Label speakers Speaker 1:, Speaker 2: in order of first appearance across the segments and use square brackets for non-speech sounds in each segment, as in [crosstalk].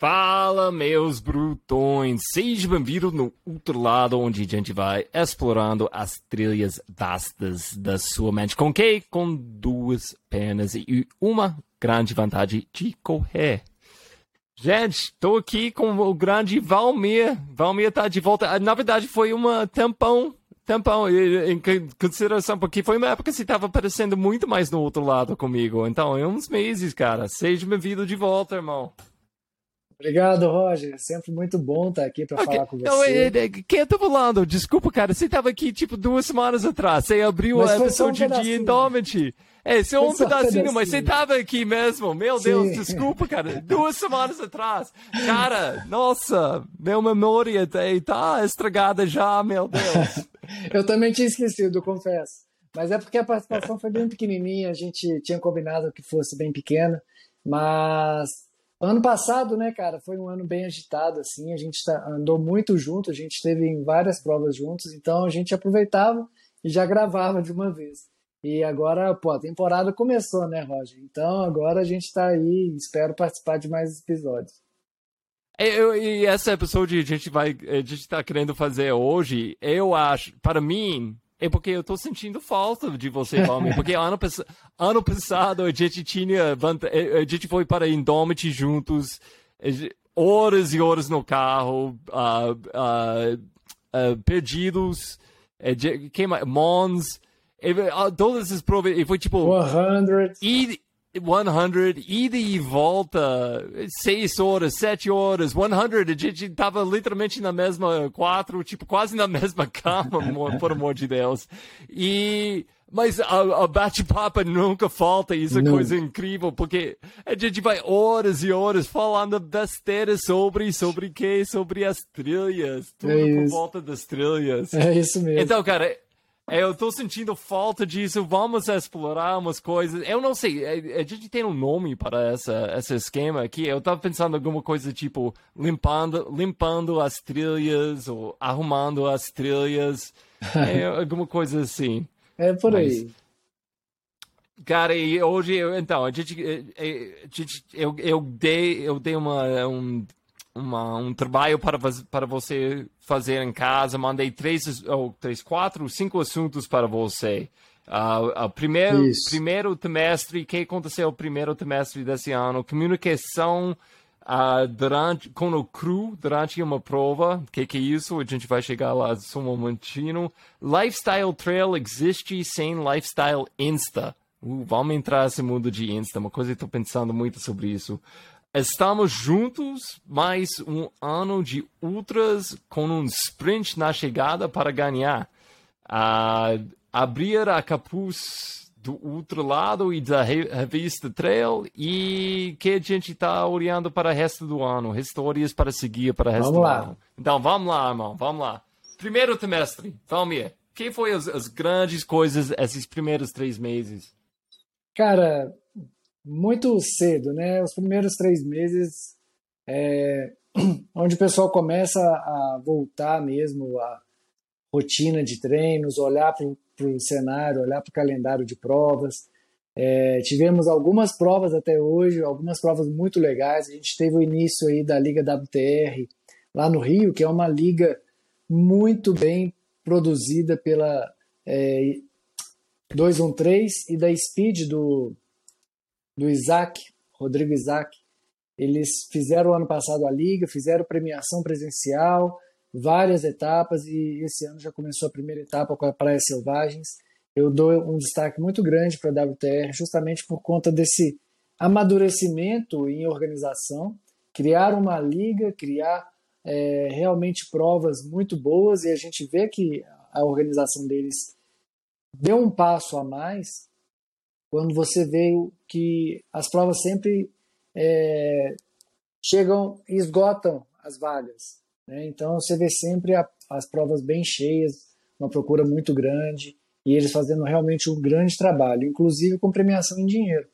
Speaker 1: Fala, meus brutões! Seja bem-vindo no outro lado, onde a gente vai explorando as trilhas vastas da sua mente. Com que? Com duas pernas e uma grande vantagem de correr. Gente, estou aqui com o grande Valmir. Valmir está de volta. Na verdade, foi uma tampão tempão, em consideração, porque foi uma época que você estava aparecendo muito mais no outro lado comigo. Então, em uns meses, cara. Seja bem-vindo de volta, irmão.
Speaker 2: Obrigado, Roger. Sempre muito bom estar aqui para okay. falar com você. Não,
Speaker 1: é, é, quem eu tô falando? Desculpa, cara. Você estava aqui tipo duas semanas atrás. Você abriu o episódio um de Indomity. É, esse é um pedacinho, mas você estava aqui mesmo. Meu Sim. Deus, desculpa, cara. Duas semanas atrás. Cara, nossa, minha memória tá, tá estragada já, meu Deus. [laughs]
Speaker 2: eu também tinha esquecido, confesso. Mas é porque a participação foi bem pequenininha. A gente tinha combinado que fosse bem pequena. Mas Ano passado, né, cara, foi um ano bem agitado, assim, a gente tá, andou muito junto, a gente esteve em várias provas juntos, então a gente aproveitava e já gravava de uma vez. E agora, pô, a temporada começou, né, Roger? Então agora a gente está aí, espero participar de mais episódios.
Speaker 1: É, eu, e essa episódio a gente vai, a gente está querendo fazer hoje, eu acho, para mim, é porque eu tô sentindo falta de você, Valmir. Porque ano, ano passado a gente tinha. A gente foi para Indomit juntos, horas e horas no carro, uh, uh, uh, perdidos, mais? Mons, todas essas provas. E foi tipo.
Speaker 2: 100.
Speaker 1: E, 100, ida e volta, 6 horas, 7 horas, 100, a gente tava literalmente na mesma quatro, tipo, quase na [laughs] mesma cama, por amor de Deus. E, mas a, a bate-papo nunca falta, isso é Não. coisa incrível, porque a gente vai horas e horas falando besteira sobre, sobre quê? Sobre as trilhas, tudo é por volta das trilhas.
Speaker 2: É isso mesmo.
Speaker 1: Então, cara, eu tô sentindo falta disso. Vamos explorar umas coisas. Eu não sei, é, a gente tem um nome para essa, esse esquema aqui. Eu tava pensando em alguma coisa tipo limpando, limpando as trilhas ou arrumando as trilhas. [laughs] é, alguma coisa assim.
Speaker 2: É por aí. Mas,
Speaker 1: cara, e hoje, então, a gente, a gente eu, eu dei, eu dei uma, um uma, um trabalho para, para você fazer em casa. Mandei três, ou três, quatro, cinco assuntos para você. Uh, uh, primeiro, primeiro trimestre, o que aconteceu no primeiro trimestre desse ano? Comunicação uh, durante, com o CRU durante uma prova. O que, que é isso? A gente vai chegar lá só um momentinho. Lifestyle Trail existe sem Lifestyle Insta. Uh, vamos entrar nesse mundo de Insta, uma coisa que estou pensando muito sobre isso. Estamos juntos mais um ano de ultras com um sprint na chegada para ganhar. Uh, abrir a capuz do outro lado e da revista Trail e que a gente está olhando para o resto do ano, histórias para seguir para o resto vamos do lá. ano. Então vamos lá, irmão, vamos lá. Primeiro trimestre, Valmir, que foi as, as grandes coisas esses primeiros três meses?
Speaker 2: Cara, muito cedo, né? Os primeiros três meses, é, [clears throat] onde o pessoal começa a voltar mesmo à rotina de treinos, olhar para o cenário, olhar para o calendário de provas. É, tivemos algumas provas até hoje, algumas provas muito legais. A gente teve o início aí da Liga WTR lá no Rio, que é uma liga muito bem produzida pela é, 213 e da Speed do do Isaac, Rodrigo Isaac. Eles fizeram ano passado a liga, fizeram premiação presencial, várias etapas e esse ano já começou a primeira etapa com a Praia Selvagens. Eu dou um destaque muito grande para a WTR justamente por conta desse amadurecimento em organização, criar uma liga, criar é, realmente provas muito boas e a gente vê que a organização deles deu um passo a mais quando você vê que as provas sempre é, chegam e esgotam as vagas. Né? Então você vê sempre a, as provas bem cheias, uma procura muito grande e eles fazendo realmente um grande trabalho, inclusive com premiação em dinheiro.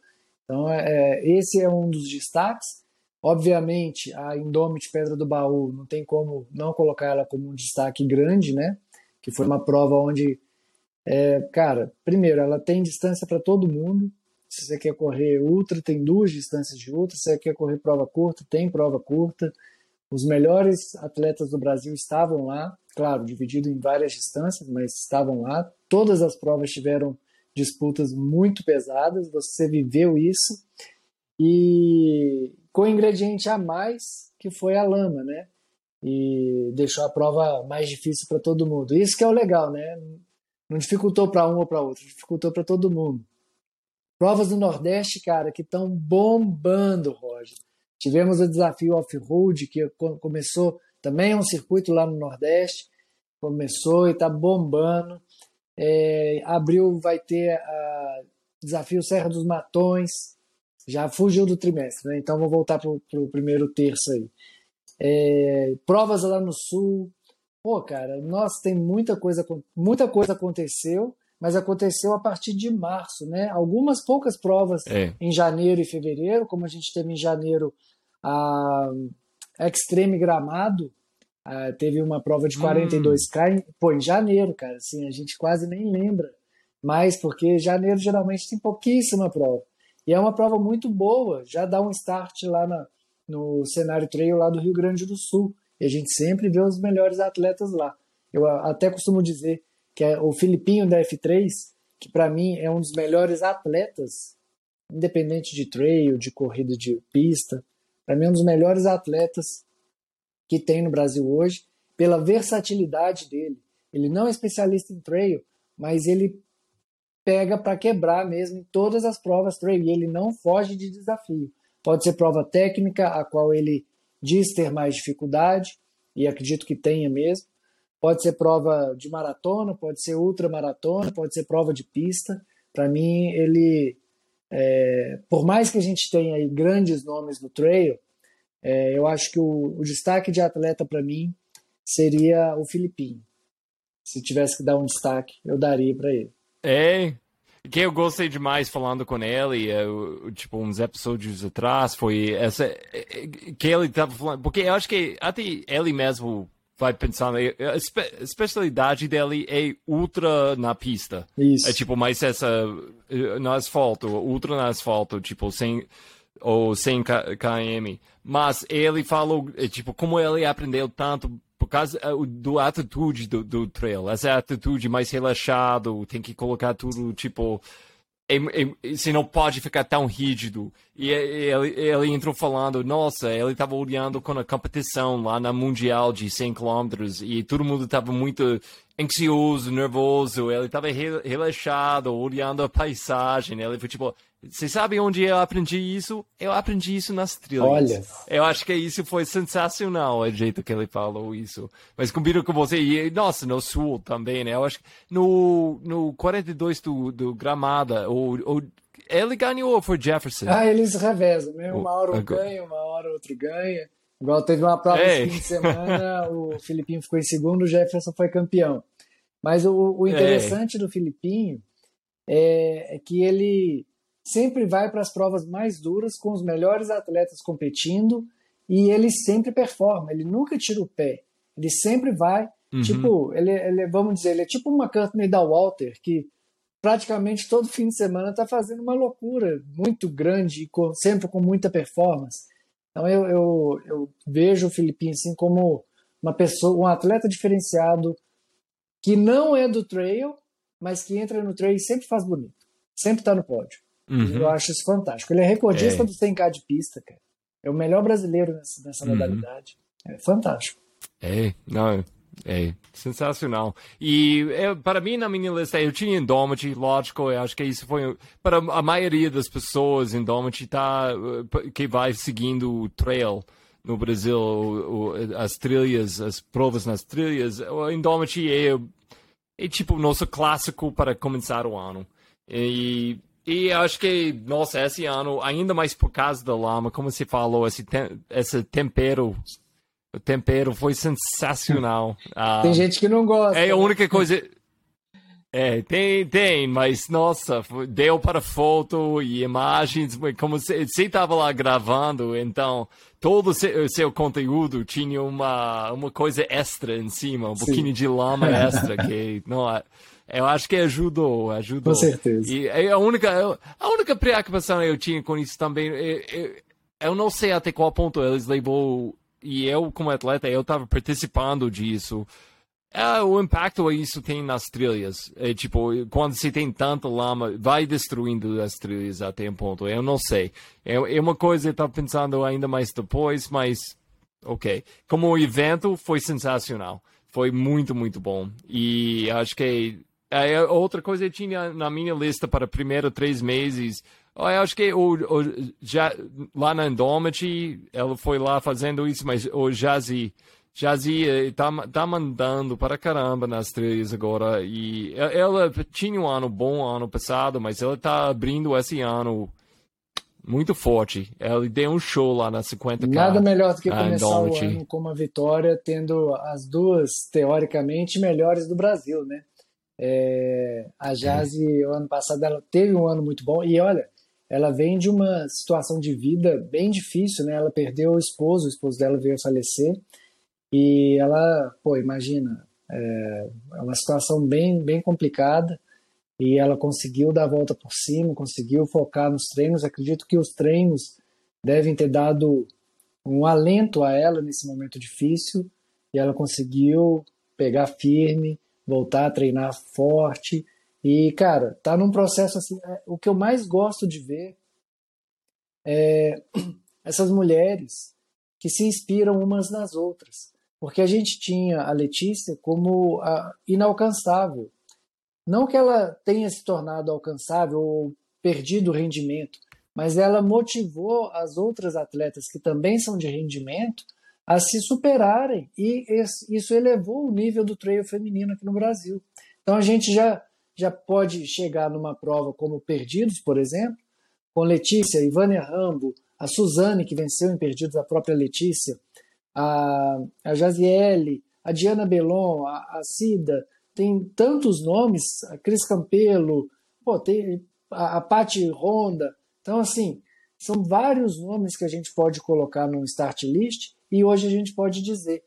Speaker 2: Então é, é esse é um dos destaques. Obviamente a Indomit Pedra do Baú não tem como não colocar ela como um destaque grande, né? Que foi uma prova onde é, cara, primeiro, ela tem distância para todo mundo, Se você quer correr ultra, tem duas distâncias de ultra. Se você quer correr prova curta, tem prova curta. Os melhores atletas do Brasil estavam lá, claro, dividido em várias distâncias, mas estavam lá. Todas as provas tiveram disputas muito pesadas, você viveu isso. E com ingrediente a mais, que foi a lama, né? E deixou a prova mais difícil para todo mundo. Isso que é o legal, né? Não dificultou para um ou para outro, dificultou para todo mundo. Provas do Nordeste, cara, que estão bombando, Roger. Tivemos o desafio off-road, que começou também é um circuito lá no Nordeste, começou e está bombando. É, abril vai ter a desafio Serra dos Matões, já fugiu do trimestre, né? então vou voltar para o primeiro terço aí. É, provas lá no Sul, pô, cara, nossa, tem muita coisa, muita coisa aconteceu, mas aconteceu a partir de março, né? Algumas poucas provas é. em janeiro e fevereiro, como a gente teve em janeiro a Extreme Gramado, a, teve uma prova de 42K, hum. pô, em janeiro, cara, assim, a gente quase nem lembra mais, porque janeiro geralmente tem pouquíssima prova. E é uma prova muito boa, já dá um start lá na, no cenário trail lá do Rio Grande do Sul. E a gente sempre vê os melhores atletas lá. Eu até costumo dizer que é o Filipinho da F3, que para mim é um dos melhores atletas, independente de trail, de corrida de pista, para mim é um dos melhores atletas que tem no Brasil hoje, pela versatilidade dele. Ele não é especialista em trail, mas ele pega para quebrar mesmo em todas as provas trail e ele não foge de desafio. Pode ser prova técnica, a qual ele diz ter mais dificuldade, e acredito que tenha mesmo. Pode ser prova de maratona, pode ser ultramaratona, pode ser prova de pista. Para mim, ele, é, por mais que a gente tenha aí grandes nomes no trail, é, eu acho que o, o destaque de atleta para mim seria o Filipinho. Se tivesse que dar um destaque, eu daria para ele.
Speaker 1: É, que eu gostei demais falando com ele, uh, tipo, uns episódios atrás, foi essa. Eh, que ele estava falando. Porque eu acho que até ele mesmo vai pensando. A especialidade dele é ultra na pista.
Speaker 2: Isso.
Speaker 1: É tipo, mais essa. No asfalto, ultra no asfalto, tipo, sem. Ou 100 km. Mas ele falou, tipo, como ele aprendeu tanto por causa uh, do atitude do, do trail, essa atitude mais relaxado, tem que colocar tudo tipo você não pode ficar tão rígido. E ele, ele entrou falando, nossa, ele estava olhando com a competição lá na Mundial de 100 km e todo mundo estava muito ansioso, nervoso, ele estava relaxado, olhando a paisagem. Ele foi tipo, você sabe onde eu aprendi isso? Eu aprendi isso nas trilhas.
Speaker 2: Olha.
Speaker 1: Eu acho que isso foi sensacional, o jeito que ele falou isso. Mas combino com você, e nossa, no sul também, né? Eu acho que no, no 42 do, do Gramada, o, o, ele ganhou ou foi Jefferson?
Speaker 2: Ah, eles revezam, né? Uma hora um ganha, uma hora outro ganha. Igual teve uma prova esse fim de semana, o Filipinho ficou em segundo, o Jefferson foi campeão. Mas o, o interessante do Filipinho é, é que ele sempre vai para as provas mais duras com os melhores atletas competindo e ele sempre performa, ele nunca tira o pé, ele sempre vai, uhum. tipo, ele, ele, vamos dizer, ele é tipo uma Courtney da Walter, que praticamente todo fim de semana está fazendo uma loucura muito grande, com, sempre com muita performance. Então eu, eu, eu vejo o Filipinho assim como uma pessoa, um atleta diferenciado que não é do trail, mas que entra no trail e sempre faz bonito, sempre está no pódio. Uhum. Eu acho isso fantástico. Ele é recordista é. do 100K de pista, cara. É o melhor brasileiro nessa, uhum. modalidade. É fantástico.
Speaker 1: É, não, é sensacional. E é, para mim, na minha lista, eu tinha Indomity, lógico, eu acho que isso foi. Para a maioria das pessoas, Indomity tá, que vai seguindo o trail no Brasil, o, o, as trilhas, as provas nas trilhas, o Indomity é, é tipo o nosso clássico para começar o ano. E e acho que, nossa, esse ano, ainda mais por causa da lama, como você falou, esse, tem, esse tempero, o tempero foi sensacional. [laughs]
Speaker 2: Tem uh, gente que não gosta.
Speaker 1: É a né? única [laughs] coisa. É, tem, tem, mas nossa, deu para foto e imagens, como você estava lá gravando, então todo o seu, seu, conteúdo tinha uma, uma coisa extra em cima, um Sim. pouquinho de lama [laughs] extra, que não, eu acho que ajudou, ajudou.
Speaker 2: Com certeza.
Speaker 1: E a única, a única preocupação que eu tinha com isso também, eu, eu, eu não sei até qual ponto eles levou, e eu como atleta, eu estava participando disso, é, o impacto isso tem nas trilhas. É, tipo, quando você tem tanta lama, vai destruindo as trilhas até um ponto. Eu não sei. É, é uma coisa que eu estava pensando ainda mais depois, mas ok. Como o evento foi sensacional. Foi muito, muito bom. E acho que outra coisa que eu tinha na minha lista para primeiros três meses. Eu acho que o, o, já, lá na Indomity, ela foi lá fazendo isso, mas o Jazzy Jazia tá, tá mandando para caramba nas trilhas agora. E ela tinha um ano bom ano passado, mas ela tá abrindo esse ano muito forte. Ela deu um show lá na 50K.
Speaker 2: Nada melhor do que começar o ano com uma vitória, tendo as duas, teoricamente, melhores do Brasil, né? É, a Jazzy, é. o ano passado, ela teve um ano muito bom. E olha, ela vem de uma situação de vida bem difícil, né? Ela perdeu o esposo, o esposo dela veio a falecer. E ela, pô, imagina, é, é uma situação bem, bem complicada e ela conseguiu dar a volta por cima, conseguiu focar nos treinos. Acredito que os treinos devem ter dado um alento a ela nesse momento difícil e ela conseguiu pegar firme, voltar a treinar forte e cara, tá num processo assim. É, o que eu mais gosto de ver é [clears throat] essas mulheres que se inspiram umas nas outras porque a gente tinha a Letícia como a inalcançável. Não que ela tenha se tornado alcançável ou perdido o rendimento, mas ela motivou as outras atletas que também são de rendimento a se superarem e isso elevou o nível do trail feminino aqui no Brasil. Então a gente já já pode chegar numa prova como Perdidos, por exemplo, com Letícia, Ivânia Rambo, a Suzane que venceu em Perdidos, a própria Letícia, a, a Jaziele, a Diana Belon, a, a Cida, tem tantos nomes, a Cris Campelo, pô, tem a, a Patti Ronda. Então, assim, são vários nomes que a gente pode colocar no start list e hoje a gente pode dizer,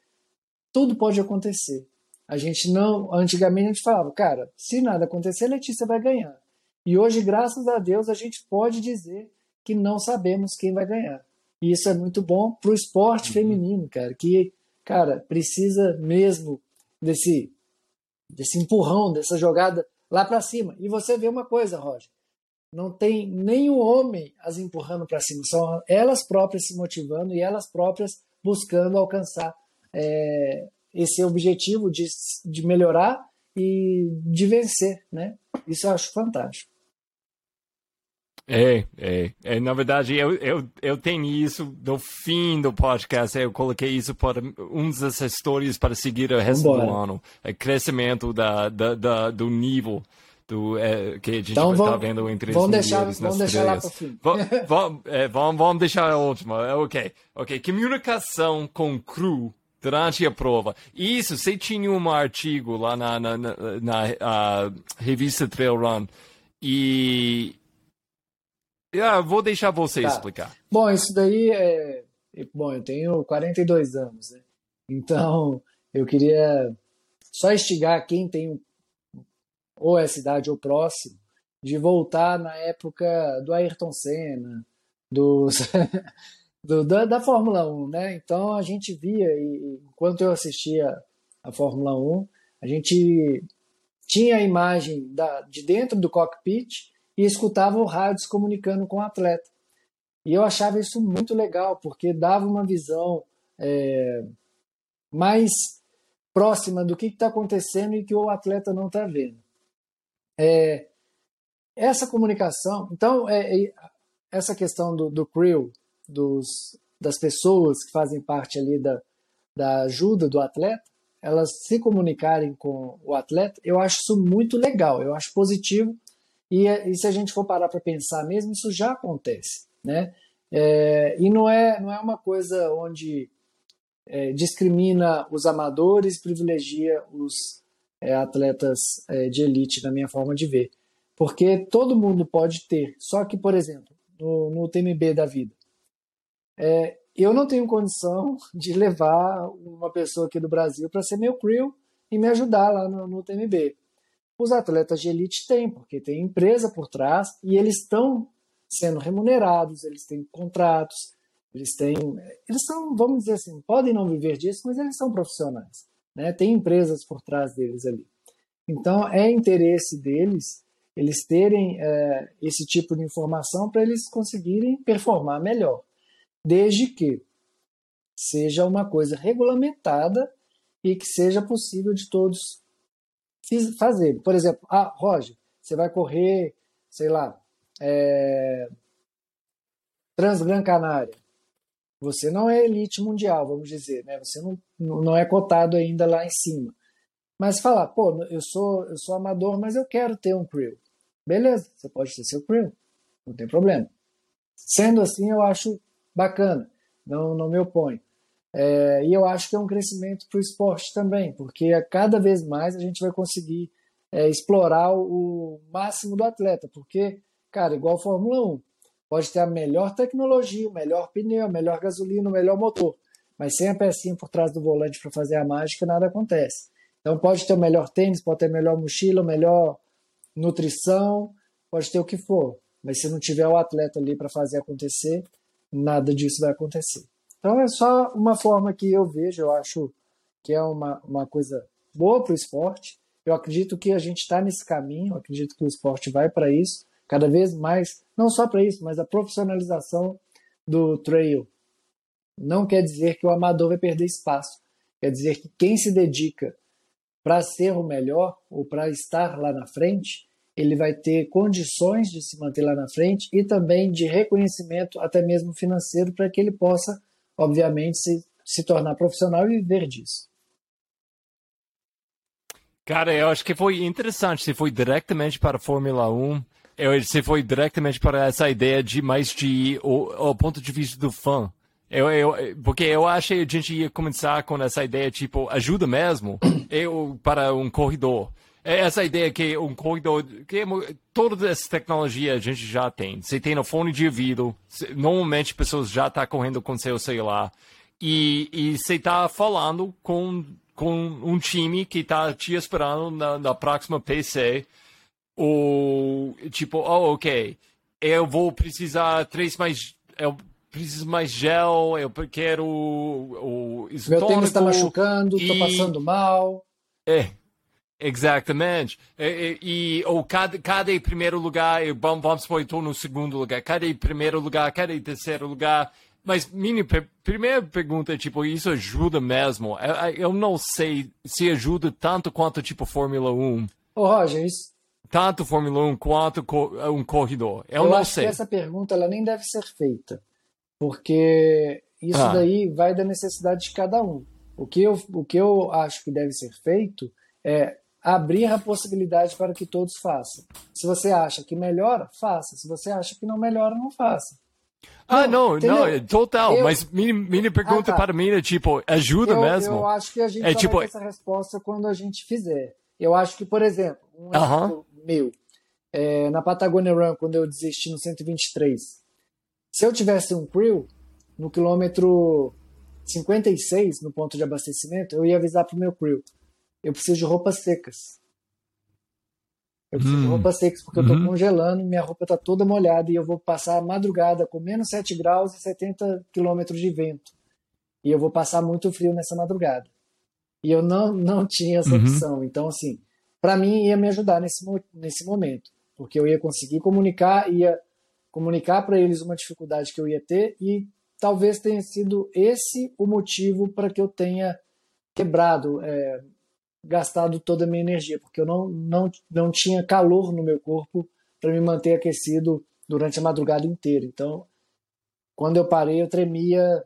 Speaker 2: tudo pode acontecer. A gente não, antigamente a gente falava, cara, se nada acontecer, a Letícia vai ganhar. E hoje, graças a Deus, a gente pode dizer que não sabemos quem vai ganhar. E isso é muito bom para o esporte uhum. feminino, cara, que, cara, precisa mesmo desse, desse empurrão, dessa jogada lá para cima. E você vê uma coisa, Roger, não tem nenhum homem as empurrando para cima, são elas próprias se motivando e elas próprias buscando alcançar é, esse objetivo de, de melhorar e de vencer, né? Isso eu acho fantástico.
Speaker 1: É, é, é, na verdade, eu, eu, eu tenho isso no fim do podcast. Eu coloquei isso para uns das histórias para seguir o resto Vambora. do ano. O crescimento da, da, da do nível do, é, que a gente então, está vendo entre
Speaker 2: vamos deixar, vamos deixar lá para o fim.
Speaker 1: vamos, [laughs] é, vamos, vamos deixar a última. É, ok, ok. Comunicação com crew durante a prova. Isso, você tinha um artigo lá na, na, na, na revista Trail Run e ah, vou deixar você tá. explicar.
Speaker 2: Bom, isso daí é. Bom, eu tenho 42 anos, né? Então, eu queria só instigar quem tem ou é cidade ou próximo de voltar na época do Ayrton Senna, dos, [laughs] do, da, da, Fórmula 1, né? Então a gente via, e, enquanto eu assistia a Fórmula 1, a gente tinha a imagem da, de dentro do cockpit e escutava o rádio se comunicando com o atleta. E eu achava isso muito legal, porque dava uma visão é, mais próxima do que está acontecendo e que o atleta não está vendo. É, essa comunicação, então, é, é, essa questão do, do crew, dos, das pessoas que fazem parte ali da, da ajuda do atleta, elas se comunicarem com o atleta, eu acho isso muito legal, eu acho positivo e, e se a gente for parar para pensar mesmo, isso já acontece. Né? É, e não é, não é uma coisa onde é, discrimina os amadores, privilegia os é, atletas é, de elite, na minha forma de ver. Porque todo mundo pode ter, só que, por exemplo, no, no TMB da vida, é, eu não tenho condição [laughs] de levar uma pessoa aqui do Brasil para ser meu crew e me ajudar lá no, no TMB. os atletas de elite têm, porque tem empresa por trás e eles estão sendo remunerados, eles têm contratos, eles têm, eles são, vamos dizer assim, podem não viver disso, mas eles são profissionais, né? Tem empresas por trás deles ali. Então é interesse deles eles terem é, esse tipo de informação para eles conseguirem performar melhor, desde que seja uma coisa regulamentada e que seja possível de todos fazer. Por exemplo, ah, Roger, você vai correr, sei lá, é, Transgran Canária. Você não é elite mundial, vamos dizer, né? Você não, não é cotado ainda lá em cima. Mas falar, pô, eu sou, eu sou amador, mas eu quero ter um crew. Beleza, você pode ter seu crew, não tem problema. Sendo assim, eu acho bacana, não, não me oponho. É, e eu acho que é um crescimento para o esporte também, porque cada vez mais a gente vai conseguir é, explorar o, o, máximo do atleta, porque, cara, igual a Fórmula 1, pode ter a melhor tecnologia, o melhor pneu, a melhor gasolina, o melhor motor, mas sem a pecinha por trás do volante para fazer a mágica, nada acontece. Então pode ter o melhor tênis, pode ter a melhor mochila, a melhor nutrição, pode ter o que for, mas se não tiver o atleta ali para fazer acontecer, nada disso vai acontecer. Então é só uma forma que eu vejo, eu acho que é uma, uma coisa boa para o esporte. Eu acredito que a gente está nesse caminho, eu acredito que o esporte vai para isso, cada vez mais, não só para isso, mas a profissionalização do trail. Não quer dizer que o amador vai perder espaço, quer dizer que quem se dedica para ser o melhor ou para estar lá na frente, ele vai ter condições de se manter lá na frente e também de reconhecimento, até mesmo financeiro, para que ele possa obviamente, se, se tornar profissional e viver disso.
Speaker 1: Cara, eu acho que foi interessante. Se foi diretamente para a Fórmula 1, se foi diretamente para essa ideia de mais de o, o ponto de vista do fã. Eu, eu, porque eu achei que a gente ia começar com essa ideia, tipo, ajuda mesmo [coughs] eu, para um corredor. É essa ideia que um corredor, que toda essa tecnologia a gente já tem. Você tem no fone de ouvido, normalmente pessoas já estão tá correndo com seu celular, e, e você está falando com, com um time que está te esperando na, na próxima PC, ou tipo, oh, ok, eu vou precisar três mais. Eu preciso mais gel, eu quero o, o
Speaker 2: Meu tênis está machucando, estou passando mal.
Speaker 1: É, Exatamente. E, e, ou cada, cada primeiro lugar, eu, vamos supor, estou no segundo lugar, cada primeiro lugar, cada terceiro lugar. Mas minha primeira pergunta é, tipo, isso ajuda mesmo? Eu, eu não sei se ajuda tanto quanto, tipo, Fórmula 1.
Speaker 2: Ô, Roger, isso...
Speaker 1: Tanto Fórmula 1 quanto um corredor. Eu,
Speaker 2: eu
Speaker 1: não
Speaker 2: acho
Speaker 1: sei.
Speaker 2: que essa pergunta ela nem deve ser feita. Porque isso ah. daí vai da necessidade de cada um. O que, eu, o que eu acho que deve ser feito é abrir a possibilidade para que todos façam. Se você acha que melhora, faça. Se você acha que não melhora, não faça.
Speaker 1: Ah, não, não, não total. Eu, mas minha, minha pergunta ah, tá. para mim é tipo, ajuda
Speaker 2: eu,
Speaker 1: mesmo?
Speaker 2: Eu acho que a gente é, tipo... vai ter essa resposta quando a gente fizer. Eu acho que, por exemplo, um uh -huh. Meu, é, na Patagonia Run, quando eu desisti no 123, se eu tivesse um crew, no quilômetro 56, no ponto de abastecimento, eu ia avisar para o meu crew eu preciso de roupas secas. Eu preciso hum. de roupas secas porque uhum. eu estou congelando, minha roupa está toda molhada e eu vou passar a madrugada com menos 7 graus e 70 quilômetros de vento. E eu vou passar muito frio nessa madrugada. E eu não, não tinha essa uhum. opção. Então, assim, para mim ia me ajudar nesse, nesse momento. Porque eu ia conseguir comunicar, ia comunicar para eles uma dificuldade que eu ia ter e talvez tenha sido esse o motivo para que eu tenha quebrado é, gastado toda a minha energia, porque eu não, não, não tinha calor no meu corpo para me manter aquecido durante a madrugada inteira. Então, quando eu parei, eu tremia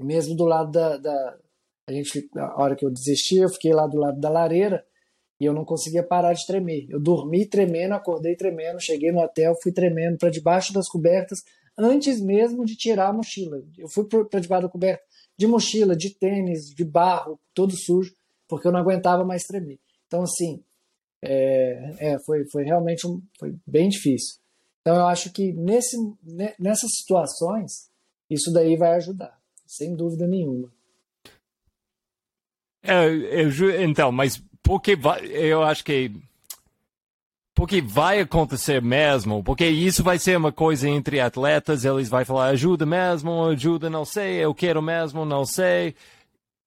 Speaker 2: mesmo do lado da, da a gente a hora que eu desisti, eu fiquei lá do lado da lareira e eu não conseguia parar de tremer. Eu dormi tremendo, acordei tremendo, cheguei no hotel, fui tremendo para debaixo das cobertas antes mesmo de tirar a mochila. Eu fui para debaixo da coberta de mochila, de tênis, de barro, todo sujo porque eu não aguentava mais tremer. Então, assim, é, é, foi, foi realmente um, foi bem difícil. Então, eu acho que nesse, nessas situações, isso daí vai ajudar, sem dúvida nenhuma.
Speaker 1: É, eu, então, mas porque eu acho que porque vai acontecer mesmo, porque isso vai ser uma coisa entre atletas, eles vão falar ajuda mesmo, ajuda não sei, eu quero mesmo, não sei,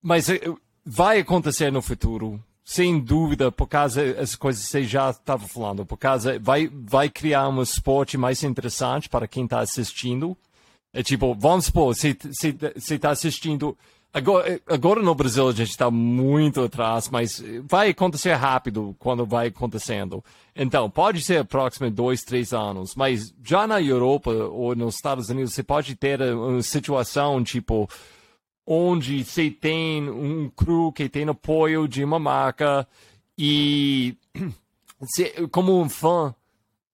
Speaker 1: mas eh, vai acontecer no futuro, sem dúvida, por causa das coisas que você já estava falando, por causa vai vai criar um esporte mais interessante para quem está assistindo. É tipo, vamos supor, você está assistindo Agora, agora no Brasil a gente está muito atrás, mas vai acontecer rápido quando vai acontecendo. Então, pode ser próximo dois, três anos, mas já na Europa ou nos Estados Unidos você pode ter uma situação tipo onde você tem um crew que tem apoio de uma marca e [clears throat] como um fã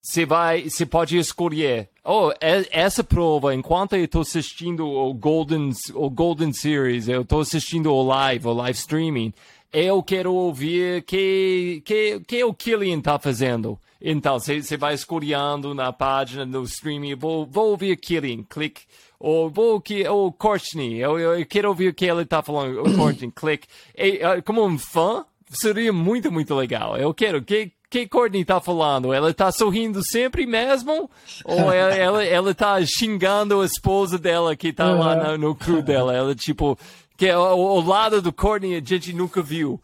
Speaker 1: você vai, você pode escolher. Oh, essa prova, enquanto eu estou assistindo o Golden, o Golden Series, eu estou assistindo o live, o live streaming, eu quero ouvir que que que o Killian está fazendo. Então, você vai escolhendo na página do streaming, vou, vou ouvir Killian, clique. Ou vou que o Courtney, eu, eu, quero ouvir o que ele está falando, o Courtney, clique. E, uh, como um fã, seria muito, muito legal. Eu quero que que Courtney tá falando? Ela tá sorrindo sempre mesmo? Ou ela, [laughs] ela, ela tá xingando a esposa dela que tá lá no, no crew dela? Ela, tipo, que é o, o, lado do Courtney a gente nunca viu.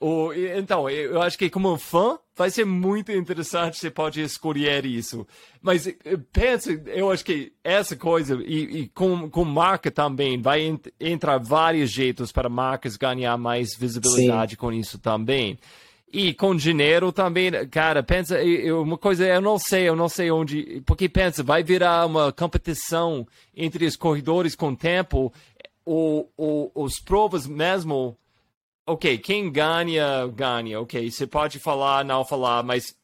Speaker 1: O, então, eu acho que como fã, vai ser muito interessante, você pode escolher isso. Mas eh, pensa, eu acho que essa coisa, e, e com, com marca também, vai ent, entrar vários jeitos para marcas ganhar mais visibilidade Sim. com isso também. E com dinheiro também, cara, pensa, uma coisa, eu não sei, eu não sei onde, porque pensa, vai virar uma competição entre os corredores com tempo, ou, ou os provas mesmo, ok, quem ganha, ganha, ok, você pode falar, não falar, mas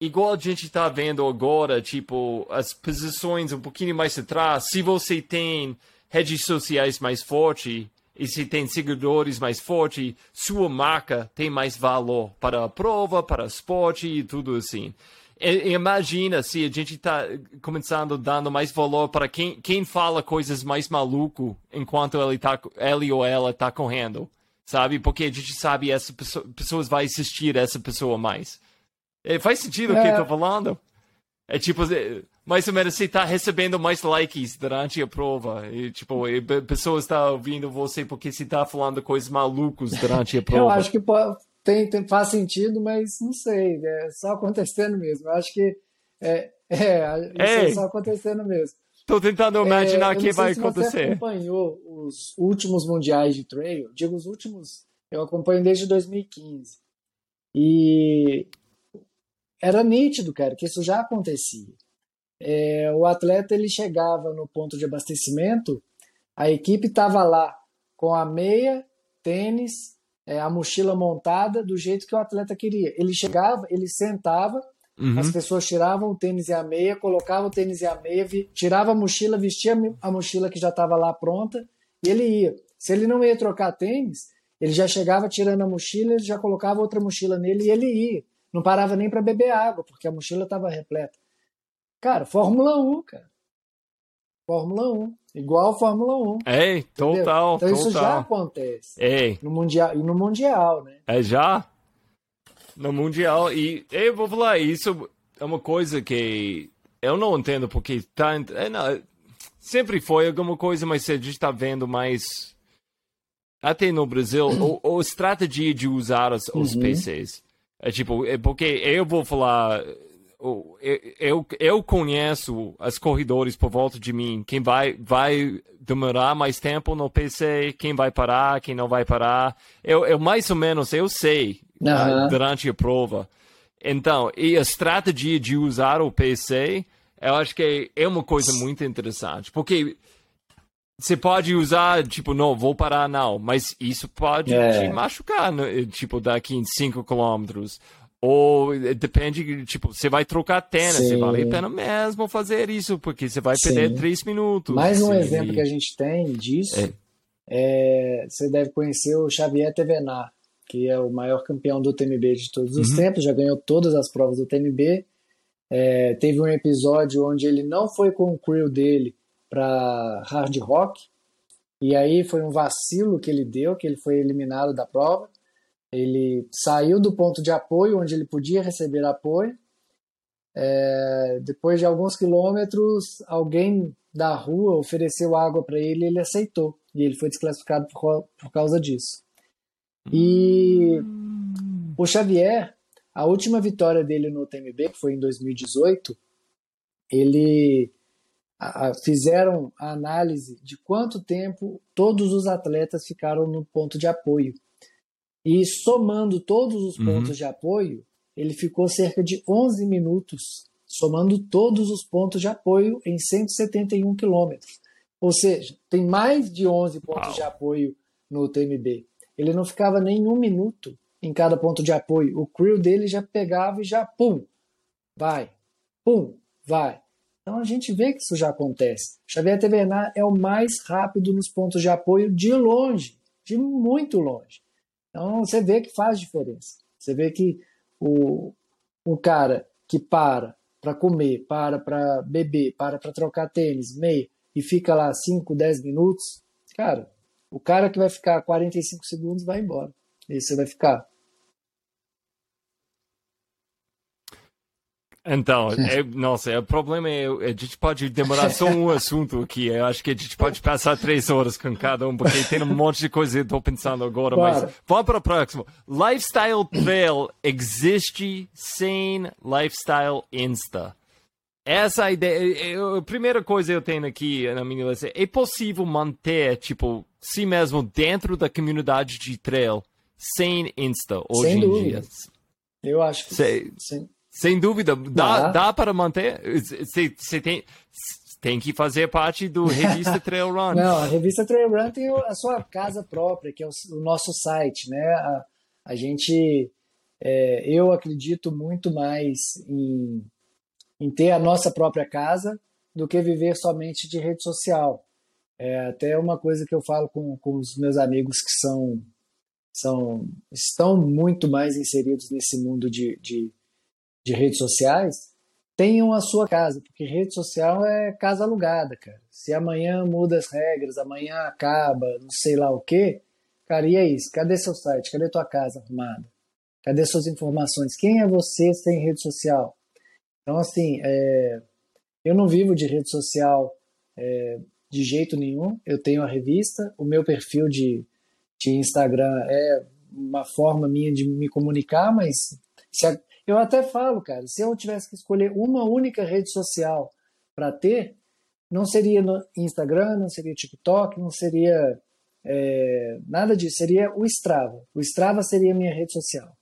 Speaker 1: igual a gente está vendo agora, tipo, as posições um pouquinho mais atrás, se você tem redes sociais mais fortes, e se tem seguidores mais fortes, sua marca tem mais valor para a prova, para o esporte e tudo assim. E, imagina se a gente está começando dando mais valor para quem, quem fala coisas mais maluco enquanto ele, tá, ele ou ela está correndo, sabe? Porque a gente sabe essa pessoa, pessoas vai assistir essa pessoa mais. É, faz sentido é. o que eu estou falando? É tipo, mais ou menos você está recebendo mais likes durante a prova. E, tipo, e pessoas estão tá ouvindo você porque você está falando coisas malucas durante a [laughs] prova.
Speaker 2: Eu acho que pode, tem, tem, faz sentido, mas não sei. É só acontecendo mesmo. Eu acho que é, é, isso é só acontecendo mesmo.
Speaker 1: Estou tentando imaginar o é, que vai
Speaker 2: se
Speaker 1: acontecer. Você
Speaker 2: acompanhou os últimos mundiais de trail? Digo os últimos, eu acompanho desde 2015. E era nítido, cara, que isso já acontecia é, o atleta ele chegava no ponto de abastecimento, a equipe estava lá com a meia, tênis, é, a mochila montada do jeito que o atleta queria. Ele chegava, ele sentava, uhum. as pessoas tiravam o tênis e a meia, colocavam o tênis e a meia, tirava a mochila, vestia a mochila que já estava lá pronta e ele ia. Se ele não ia trocar tênis, ele já chegava tirando a mochila, ele já colocava outra mochila nele e ele ia. Não parava nem para beber água, porque a mochila estava repleta. Cara, Fórmula 1, cara. Fórmula 1. Igual Fórmula 1.
Speaker 1: Ei, entendeu? total.
Speaker 2: Então
Speaker 1: total.
Speaker 2: isso já acontece.
Speaker 1: Ei.
Speaker 2: No Mundial, e no Mundial, né?
Speaker 1: É já? No Mundial. E eu vou falar, isso é uma coisa que eu não entendo porque tá. É, não, sempre foi alguma coisa, mas a gente está vendo mais. Até no Brasil, [clears throat] a estratégia de usar os, os uhum. PCs. É tipo, é porque eu vou falar eu, eu conheço as corredores por volta de mim, quem vai, vai demorar mais tempo no PC, quem vai parar, quem não vai parar. Eu, eu mais ou menos, eu sei uh, durante a prova. Então, e a estratégia de usar o PC, eu acho que é uma coisa muito interessante, porque você pode usar, tipo, não, vou parar não, mas isso pode é. te machucar, né? tipo, daqui em 5 quilômetros. Ou eh, depende, tipo, você vai trocar tênis, você vale a pena mesmo fazer isso, porque você vai perder Sim. três minutos.
Speaker 2: Mais um exemplo que a gente tem disso, é. É, você deve conhecer o Xavier Tevenar, que é o maior campeão do TMB de todos os uhum. tempos, já ganhou todas as provas do TMB. É, teve um episódio onde ele não foi com o crew dele para hard rock, e aí foi um vacilo que ele deu, que ele foi eliminado da prova. Ele saiu do ponto de apoio, onde ele podia receber apoio, É, depois de alguns quilômetros, alguém da rua ofereceu água para ele e ele aceitou. E ele foi desclassificado por, por causa disso. E o Xavier, a última vitória dele no TMB, que foi em 2018, ele a, fizeram a análise de quanto tempo todos os atletas ficaram no ponto de apoio. E somando todos os uhum. pontos de apoio, ele ficou cerca de 11 minutos, somando todos os pontos de apoio em 171 quilômetros. Ou seja, tem mais de 11 pontos Uau. de apoio no TMB. Ele não ficava nem um minuto em cada ponto de apoio. O crew dele já pegava e já, pum, vai, pum, vai. Então a gente vê que isso já acontece. Xavier Tevernar é o mais rápido nos pontos de apoio de longe, de muito longe. Então você vê que faz diferença. Você vê que o, o cara que para para comer, para para beber, para para trocar tênis, meio, e fica lá 5, 10 minutos, cara, o cara que vai ficar 45 segundos vai embora. E você vai ficar
Speaker 1: Então, é, nossa, o problema é a gente pode demorar só um [laughs] assunto aqui. Eu acho que a gente pode passar três horas com cada um, porque tem um monte de coisa que eu estou pensando agora. Claro. Mas vamos para o próximo. Lifestyle Trail existe sem Lifestyle Insta. Essa ideia, a primeira coisa que eu tenho aqui na minha lista é possível manter, tipo, si mesmo dentro da comunidade de trail sem Insta hoje sem em dúvida. dia?
Speaker 2: Eu acho que sim.
Speaker 1: Sem dúvida. Dá, dá para manter? Você tem, tem que fazer parte do [laughs] Revista Trail Run.
Speaker 2: Não, a Revista Trail Run tem a sua casa própria, que é o, o nosso site, né? A, a gente, é, eu acredito muito mais em, em ter a nossa própria casa do que viver somente de rede social. É até uma coisa que eu falo com, com os meus amigos que são, são estão muito mais inseridos nesse mundo de, de de redes sociais tenham a sua casa, porque rede social é casa alugada, cara. Se amanhã muda as regras, amanhã acaba, não sei lá o quê, cara, e é isso? Cadê seu site? Cadê tua casa arrumada? Cadê suas informações? Quem é você sem rede social? Então, assim, é, eu não vivo de rede social é, de jeito nenhum. Eu tenho a revista, o meu perfil de, de Instagram é uma forma minha de me comunicar, mas se a, eu até falo, cara, se eu tivesse que escolher uma única rede social para ter, não seria no Instagram, não seria TikTok, não seria é, nada disso, seria o Strava. O Strava seria a minha rede social.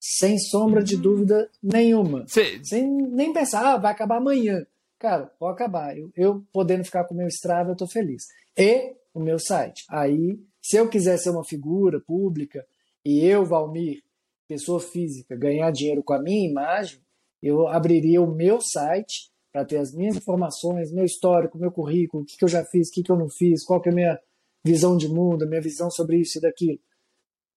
Speaker 2: Sem sombra de dúvida nenhuma. Sem nem pensar, ah, vai acabar amanhã. Cara, pode acabar. Eu, eu podendo ficar com o meu Strava, eu estou feliz. E o meu site. Aí, se eu quiser ser uma figura pública e eu, Valmir, pessoa física, ganhar dinheiro com a minha imagem, eu abriria o meu site para ter as minhas informações, meu histórico, meu currículo, o que, que eu já fiz, o que, que eu não fiz, qual que é a minha visão de mundo, a minha visão sobre isso e daquilo.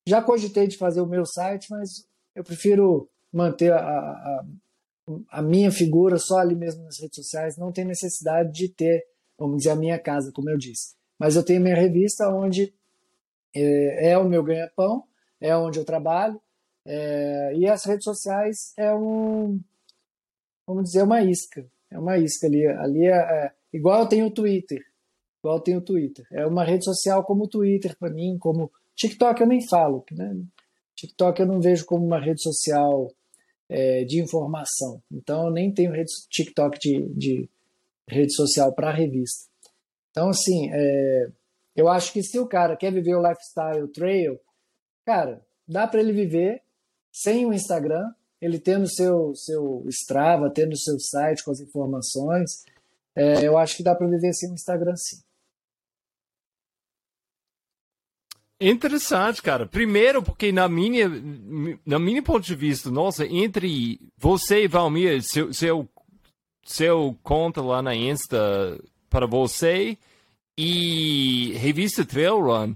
Speaker 2: Já cogitei de fazer o meu site, mas eu prefiro manter a, a, a minha figura só ali mesmo nas redes sociais, não tem necessidade de ter, vamos dizer, a minha casa, como eu disse. Mas eu tenho minha revista onde é, é o meu ganha-pão, é onde eu trabalho, é, e as redes sociais é um, vamos dizer, uma isca. É uma isca ali. Ali é, é igual eu tenho o Twitter. Igual eu tenho o Twitter. É uma rede social como o Twitter para mim, como TikTok eu nem falo, né? TikTok eu não vejo como uma rede social é, de informação. Então eu nem tenho rede, TikTok de, de rede social para revista. Então assim, é, eu acho que se o cara quer viver o lifestyle trail, cara, dá para ele viver sem o Instagram, ele tendo seu seu Strava, tendo seu site com as informações, é, eu acho que dá para viver sem o Instagram sim.
Speaker 1: Interessante, cara. Primeiro, porque na minha, na minha ponto de vista, nossa, entre você e Valmir, seu, seu, seu conta lá na Insta para você e revista Trail Run,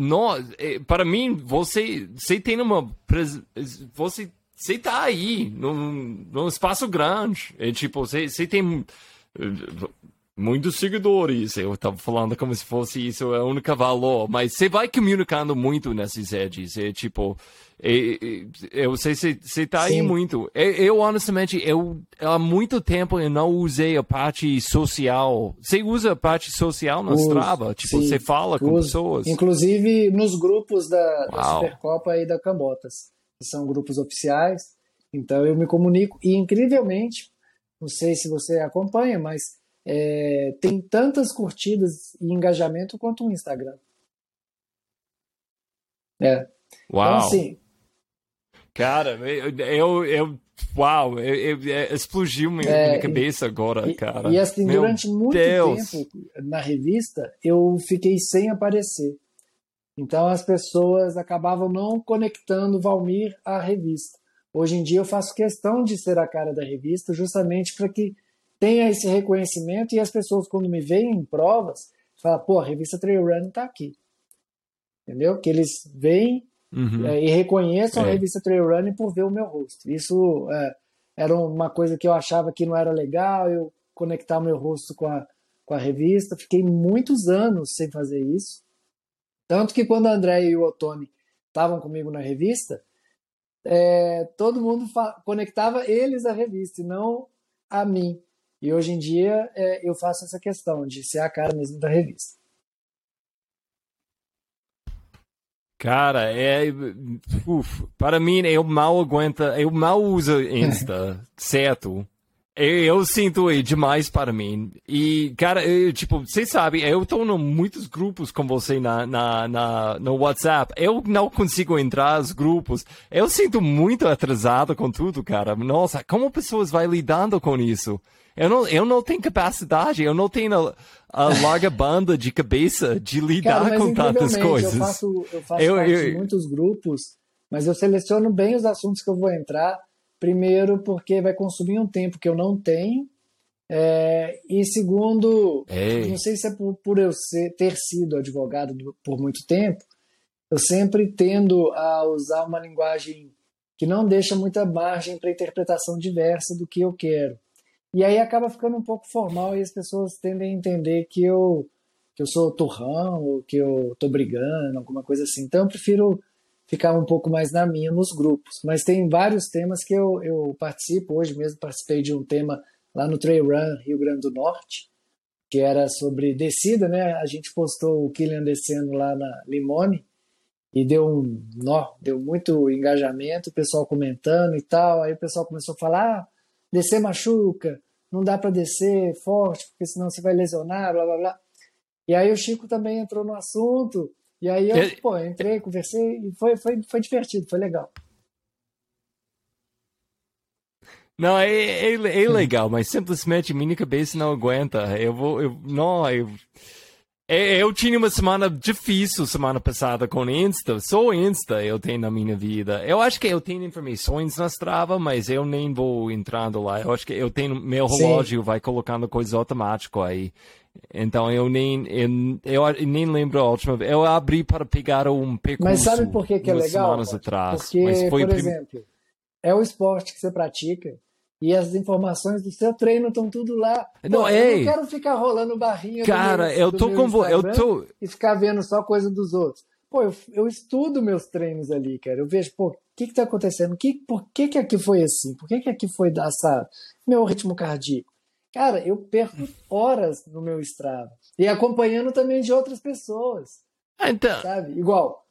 Speaker 1: no, é, para mim, você, você tem uma. Você, você tá aí, num, num espaço grande. É tipo, você, você tem. Muitos seguidores. Eu tava falando como se fosse isso é o único valor, mas você vai comunicando muito nessas redes. É tipo, é, é, eu sei se você tá aí muito. Eu, eu, honestamente, eu há muito tempo eu não usei a parte social. Você usa a parte social na Strava? Tipo, sim, você fala com uso. pessoas.
Speaker 2: Inclusive nos grupos da, da Supercopa e da Cambotas, que são grupos oficiais. Então eu me comunico e incrivelmente, não sei se você acompanha, mas é, tem tantas curtidas e engajamento quanto o Instagram. É.
Speaker 1: Uau. Então, assim, Cara, eu, eu, uau, eu, eu, é, explodiu minha, é, minha cabeça agora,
Speaker 2: e,
Speaker 1: cara.
Speaker 2: E assim, Meu durante muito Deus. tempo na revista, eu fiquei sem aparecer. Então as pessoas acabavam não conectando Valmir à revista. Hoje em dia eu faço questão de ser a cara da revista, justamente para que tenha esse reconhecimento e as pessoas, quando me veem em provas, falam, pô, a revista Trail Run está aqui. Entendeu? Que eles veem uhum. é, e reconheçam é. a revista Trail Running por ver o meu rosto. Isso é, era uma coisa que eu achava que não era legal, eu conectar meu rosto com a, com a revista. Fiquei muitos anos sem fazer isso. Tanto que quando a André e o Otone estavam comigo na revista, é, todo mundo conectava eles à revista e não a mim. E hoje em dia é, eu faço essa questão de ser a cara mesmo da revista.
Speaker 1: Cara, é. Uf, para mim, eu mal aguento, eu mal uso Insta, [laughs] certo? Eu, sinto é demais para mim. E, cara, eu, tipo, você sabe, eu estou em muitos grupos com você na, na, na, no WhatsApp. Eu não consigo entrar nos grupos. Eu sinto muito atrasado com tudo, cara. Nossa, como pessoas vão lidando com isso? Eu não, eu não tenho capacidade, eu não tenho a, a larga banda de cabeça de lidar Cara, com tantas coisas.
Speaker 2: Eu faço, eu faço eu, eu, muitos grupos, mas eu seleciono bem os assuntos que eu vou entrar. Primeiro, porque vai consumir um tempo que eu não tenho. É, e segundo, Ei. não sei se é por, por eu ser, ter sido advogado por muito tempo, eu sempre tendo a usar uma linguagem que não deixa muita margem para interpretação diversa do que eu quero. E aí acaba ficando um pouco formal e as pessoas tendem a entender que eu, que eu sou turrão ou que eu tô brigando, alguma coisa assim. Então eu prefiro ficar um pouco mais na minha nos grupos. Mas tem vários temas que eu, eu participo. Hoje mesmo participei de um tema lá no Trail Run Rio Grande do Norte, que era sobre descida, né? A gente postou o Killian descendo lá na Limone e deu um nó, deu muito engajamento, o pessoal comentando e tal. Aí o pessoal começou a falar: ah, descer machuca, não dá para descer forte, porque senão você vai lesionar, blá blá blá. E aí o Chico também entrou no assunto, e aí eu, é... pô, entrei, conversei, e foi, foi, foi divertido, foi legal.
Speaker 1: Não, é, é, é legal, mas simplesmente minha cabeça não aguenta. Eu vou, eu, não, eu, é, eu tinha uma semana difícil semana passada com Insta. Só Insta eu tenho na minha vida. Eu acho que eu tenho informações na Strava, mas eu nem vou entrando lá. Eu acho que eu tenho meu relógio Sim. vai colocando coisas automático aí. Então eu nem eu, eu, nem lembro a última vez. Eu abri para pegar um percurso.
Speaker 2: Mas sabe por que, que é legal? Semanas atrás. Porque, por prim... exemplo, é o esporte que você pratica e as informações do seu treino estão tudo lá. Não, Pô, ei, eu não quero ficar rolando barrinha
Speaker 1: Cara, meu, eu tô com você. Eu tô...
Speaker 2: E ficar vendo só coisa dos outros. Pô, eu, eu estudo meus treinos ali, cara. Eu vejo, pô, o que que tá acontecendo? Que, por que que aqui foi assim? Por que que aqui foi assado? Meu ritmo cardíaco. Cara, eu perco horas no meu Strava. E acompanhando também de outras pessoas.
Speaker 1: Ah, então...
Speaker 2: Sabe? Igual,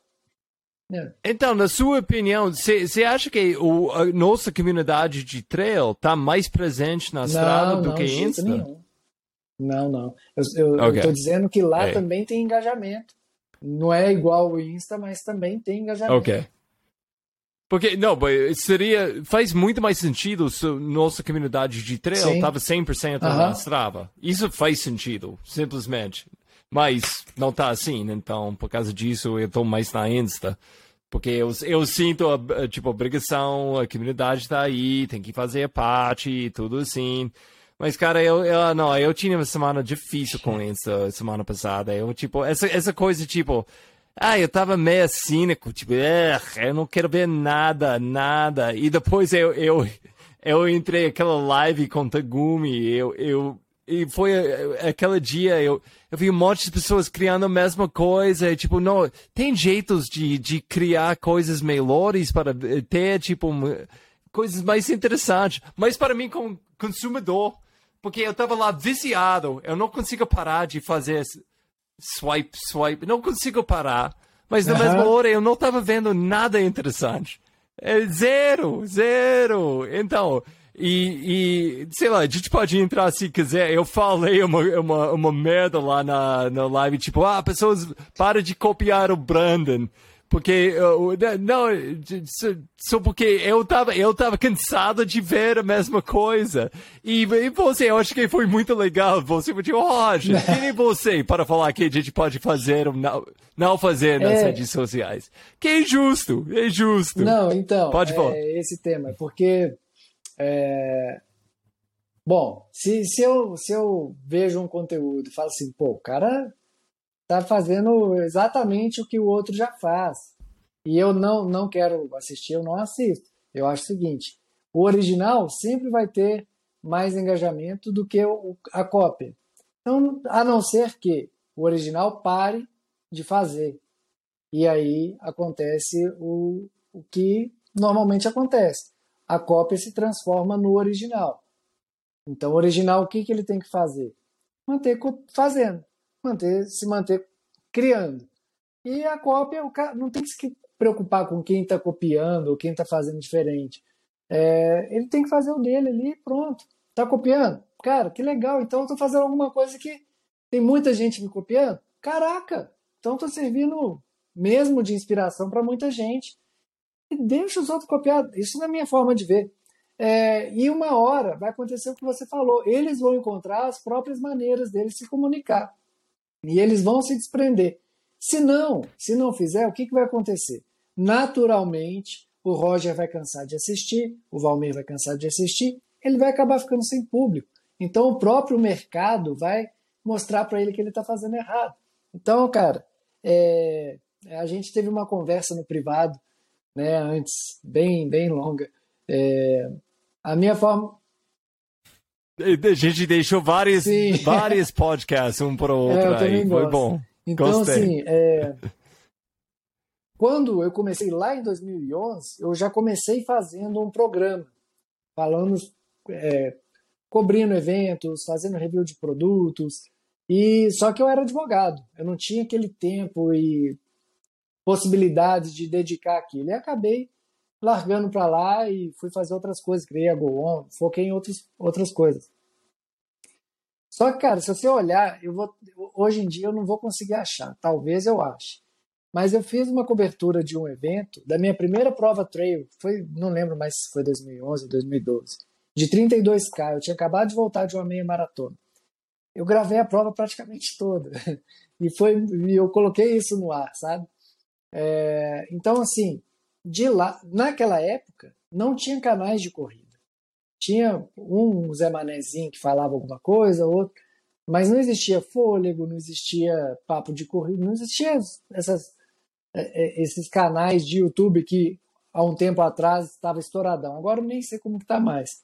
Speaker 1: é. Então, na sua opinião, você acha que o, a nossa comunidade de trail está mais presente na estrada do não, que Insta? Nenhum.
Speaker 2: Não, não. Eu estou okay. dizendo que lá é. também tem engajamento. Não é igual o Insta, mas também tem engajamento.
Speaker 1: Ok. Porque, não, seria. Faz muito mais sentido se nossa comunidade de trail estava 100% uh -huh. na Strava. Isso faz sentido, simplesmente. Mas não tá assim, então por causa disso eu tô mais na Insta. Porque eu, eu sinto a, tipo, a obrigação, a comunidade tá aí, tem que fazer parte e tudo assim. Mas, cara, eu, eu, não, eu tinha uma semana difícil com Insta semana passada. Eu, tipo, essa, essa coisa, tipo, ah, eu tava meio cínico, tipo, eu não quero ver nada, nada. E depois eu, eu, eu entrei aquela live com Tagumi, eu, eu e foi eh, aquele dia eu, eu vi um monte de pessoas criando a mesma coisa. E, tipo, não, tem jeitos de, de criar coisas melhores para ter, tipo, coisas mais interessantes. Mas para mim, como consumidor, porque eu estava lá viciado, eu não consigo parar de fazer swipe, swipe, não consigo parar. Mas na uhum. mesma hora eu não estava vendo nada interessante. É zero, zero. Então, e, e, sei lá, a gente pode entrar se quiser. Eu falei uma, uma, uma merda lá na, na live, tipo, ah, pessoas, para de copiar o Brandon. Porque, uh, não, só porque eu tava, eu tava cansado de ver a mesma coisa. E, e você, eu acho que foi muito legal. Você foi tipo, Roger, [laughs] quem é você para falar que a gente pode fazer ou não, não fazer nas é... redes sociais? Que é justo, é justo.
Speaker 2: Não, então, pode falar. É esse tema, porque, é... bom, se, se, eu, se eu vejo um conteúdo e falo assim, pô, o cara tá fazendo exatamente o que o outro já faz. E eu não, não quero assistir, eu não assisto. Eu acho o seguinte: o original sempre vai ter mais engajamento do que a cópia. Então, a não ser que o original pare de fazer. E aí acontece o, o que normalmente acontece. A cópia se transforma no original. Então, o original, o que, que ele tem que fazer? Manter fazendo manter, se manter criando. E a cópia, o cara não tem que se preocupar com quem está copiando ou quem está fazendo diferente. É, ele tem que fazer o dele ali pronto. Está copiando? Cara, que legal. Então eu fazendo alguma coisa que tem muita gente me copiando. Caraca! Então estou servindo mesmo de inspiração para muita gente. E deixa os outros copiar. Isso é a minha forma de ver. É, e uma hora vai acontecer o que você falou. Eles vão encontrar as próprias maneiras deles se comunicar. E eles vão se desprender. Se não, se não fizer, o que, que vai acontecer? Naturalmente, o Roger vai cansar de assistir, o Valmir vai cansar de assistir, ele vai acabar ficando sem público. Então, o próprio mercado vai mostrar para ele que ele está fazendo errado. Então, cara, é, a gente teve uma conversa no privado, né, antes, bem, bem longa. É, a minha forma,
Speaker 1: a gente deixou vários, vários podcasts um para o [laughs] é, outro é, aí. Foi bom.
Speaker 2: Então, Gostei. assim, é... quando eu comecei lá em 2011, eu já comecei fazendo um programa, falando, é, cobrindo eventos, fazendo review de produtos. E só que eu era advogado, eu não tinha aquele tempo e possibilidade de dedicar aquilo. E acabei largando para lá e fui fazer outras coisas, criei a Go On, foquei em outros, outras coisas. Só que, cara, se você olhar, eu vou, hoje em dia eu não vou conseguir achar, talvez eu ache. Mas eu fiz uma cobertura de um evento, da minha primeira prova trail, foi, não lembro mais se foi 2011 ou 2012, de 32K. Eu tinha acabado de voltar de uma meia maratona. Eu gravei a prova praticamente toda. [laughs] E foi, eu coloquei isso no ar, sabe? É, então, assim, de lá, naquela época, não tinha canais de corrida. Tinha um Zé Manezinho que falava alguma coisa, outro, mas não existia fôlego, não existia papo de corrida, não existia essas, é, é, esses canais de YouTube que há um tempo atrás estava estouradão. Agora nem sei como está mais.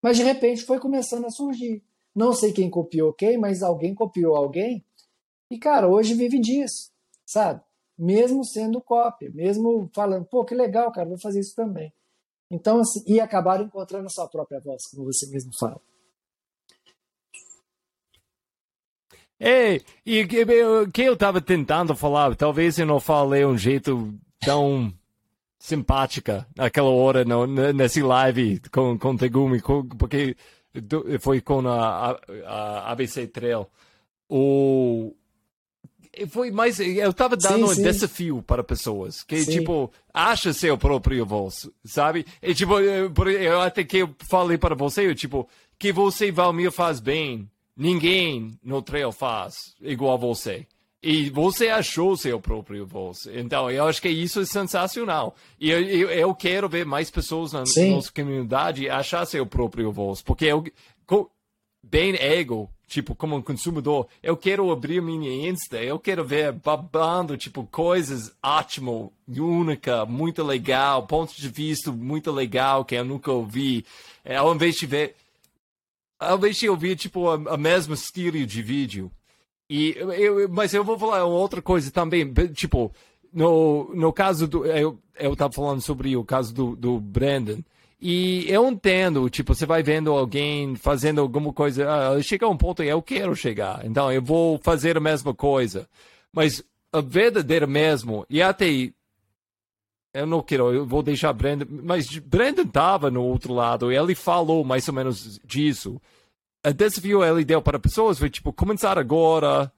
Speaker 2: Mas de repente foi começando a surgir. Não sei quem copiou quem, mas alguém copiou alguém. E cara, hoje vive disso, sabe? Mesmo sendo cópia, mesmo falando, pô, que legal, cara, vou fazer isso também. Então, assim, e acabaram encontrando a sua própria voz, como você mesmo fala.
Speaker 1: É, e o que eu estava tentando falar, talvez eu não falei um jeito tão [laughs] simpática naquela hora, no, nesse live com, com Tegumi, porque foi com a, a, a ABC Trail. O, foi mais. Eu estava dando sim, um sim. desafio para pessoas que, sim. tipo, acha seu próprio voz, sabe? E, tipo, eu até que eu falei para você, tipo, que você, Valmir, faz bem. Ninguém no trail faz igual a você. E você achou seu próprio voz. Então, eu acho que isso é sensacional. E eu, eu, eu quero ver mais pessoas na nossa comunidade achar seu próprio voz. Porque eu, bem ego, tipo, como um consumidor, eu quero abrir minha Insta, eu quero ver babando, tipo, coisas ótimo, única, muito legal, ponto de vista muito legal que eu nunca ouvi. É, ao invés de ver Às vezes eu vi, tipo, a, a mesma estilo de vídeo. E, eu, mas eu vou falar outra coisa também, tipo, no, no caso do. Eu, eu tava falando sobre o caso do, do Brandon. E eu entendo, tipo, você vai vendo alguém fazendo alguma coisa, ah, chega a um ponto e eu quero chegar, então eu vou fazer a mesma coisa. Mas a verdadeira mesmo, e até eu não quero, eu vou deixar Brandon, mas Brandon estava no outro lado e ele falou mais ou menos disso. O desafio ele deu para pessoas foi tipo, começar agora,